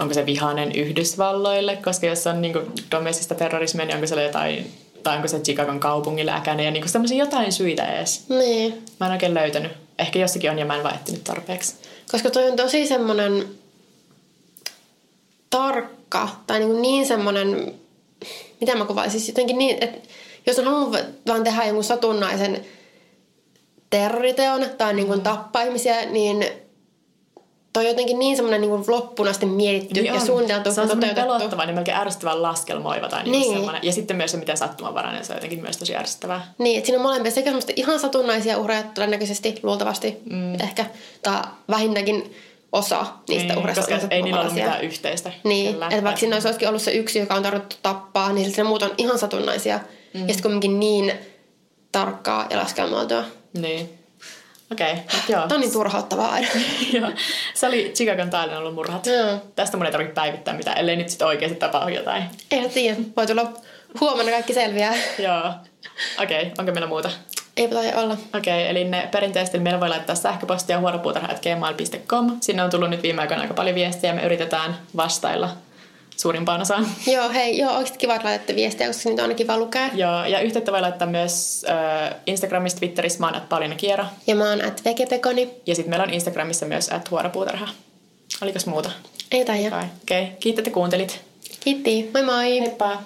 onko se vihainen Yhdysvalloille, koska jos on niinku domestista terrorismia, niin onko sille jotain, tai onko se Chicagon kaupungin lääkäinen ja niinku semmoisia jotain syitä edes. Niin, Mä en oikein löytänyt. Ehkä jossakin on ja mä en vaan tarpeeksi. koska toi on tosi semmoinen tarkka tai niin, niin semmoinen, mitä mä kuvaisin, siis jotenkin niin, että jos on halunnut vaan tehdä jonkun satunnaisen terroriteon tai niin kuin tappaa ihmisiä, niin toi on jotenkin niin semmoinen niin loppuun asti mietitty Niin ja on. suunniteltu Se on semmoinen pelottava, niin melkein ärsyttävän laskelmoiva tai niin. Niin. semmoinen. Ja sitten myös se, miten sattumanvarainen, se on jotenkin myös tosi ärsyttävää. Niin, että siinä on molempia sekä semmoista ihan satunnaisia uhreja todennäköisesti, luultavasti mm. ehkä, tai vähintäänkin osa niistä niin, uhreista koska ei niillä ollut sattumanvaraisia. mitään yhteistä. Niin, Kyllä. että vaikka siinä olisi olisikin ollut se yksi, joka on tarvittu tappaa, niin silti ne muut on ihan satunnaisia. Mm. Ja sitten kuitenkin niin tarkkaa ja laskelmoitua. Niin. Okei, okay, joo. Tämä on niin turhauttavaa aina. joo. Se oli Chicagon tailen ollut murhat. Joo. Tästä mun ei tarvitse päivittää mitään, ellei nyt sitten oikeasti tapahdu jotain. Ei tiedä, voi tulla huomenna kaikki selviää. joo. Okei, okay, onko meillä muuta? Eipä tai olla. Okei, okay, eli ne perinteisesti meillä voi laittaa sähköpostia huoropuutarha.gmail.com. Sinne on tullut nyt viime aikoina aika paljon viestiä ja me yritetään vastailla suurimpaan osaan. Joo, hei, joo, oikeasti kiva, että laitatte viestiä, koska niitä on aina kiva lukea. Joo, ja yhteyttä voi laittaa myös äh, Instagramissa, Twitterissä, mä oon at Pauliina Kiero. Ja mä oon at vegepekoni. Ja sitten meillä on Instagramissa myös at huoropuutarha. Olikos muuta? Ei taida. Okei, okay. kiitos, että kuuntelit. Kiitti, moi moi! Heippa!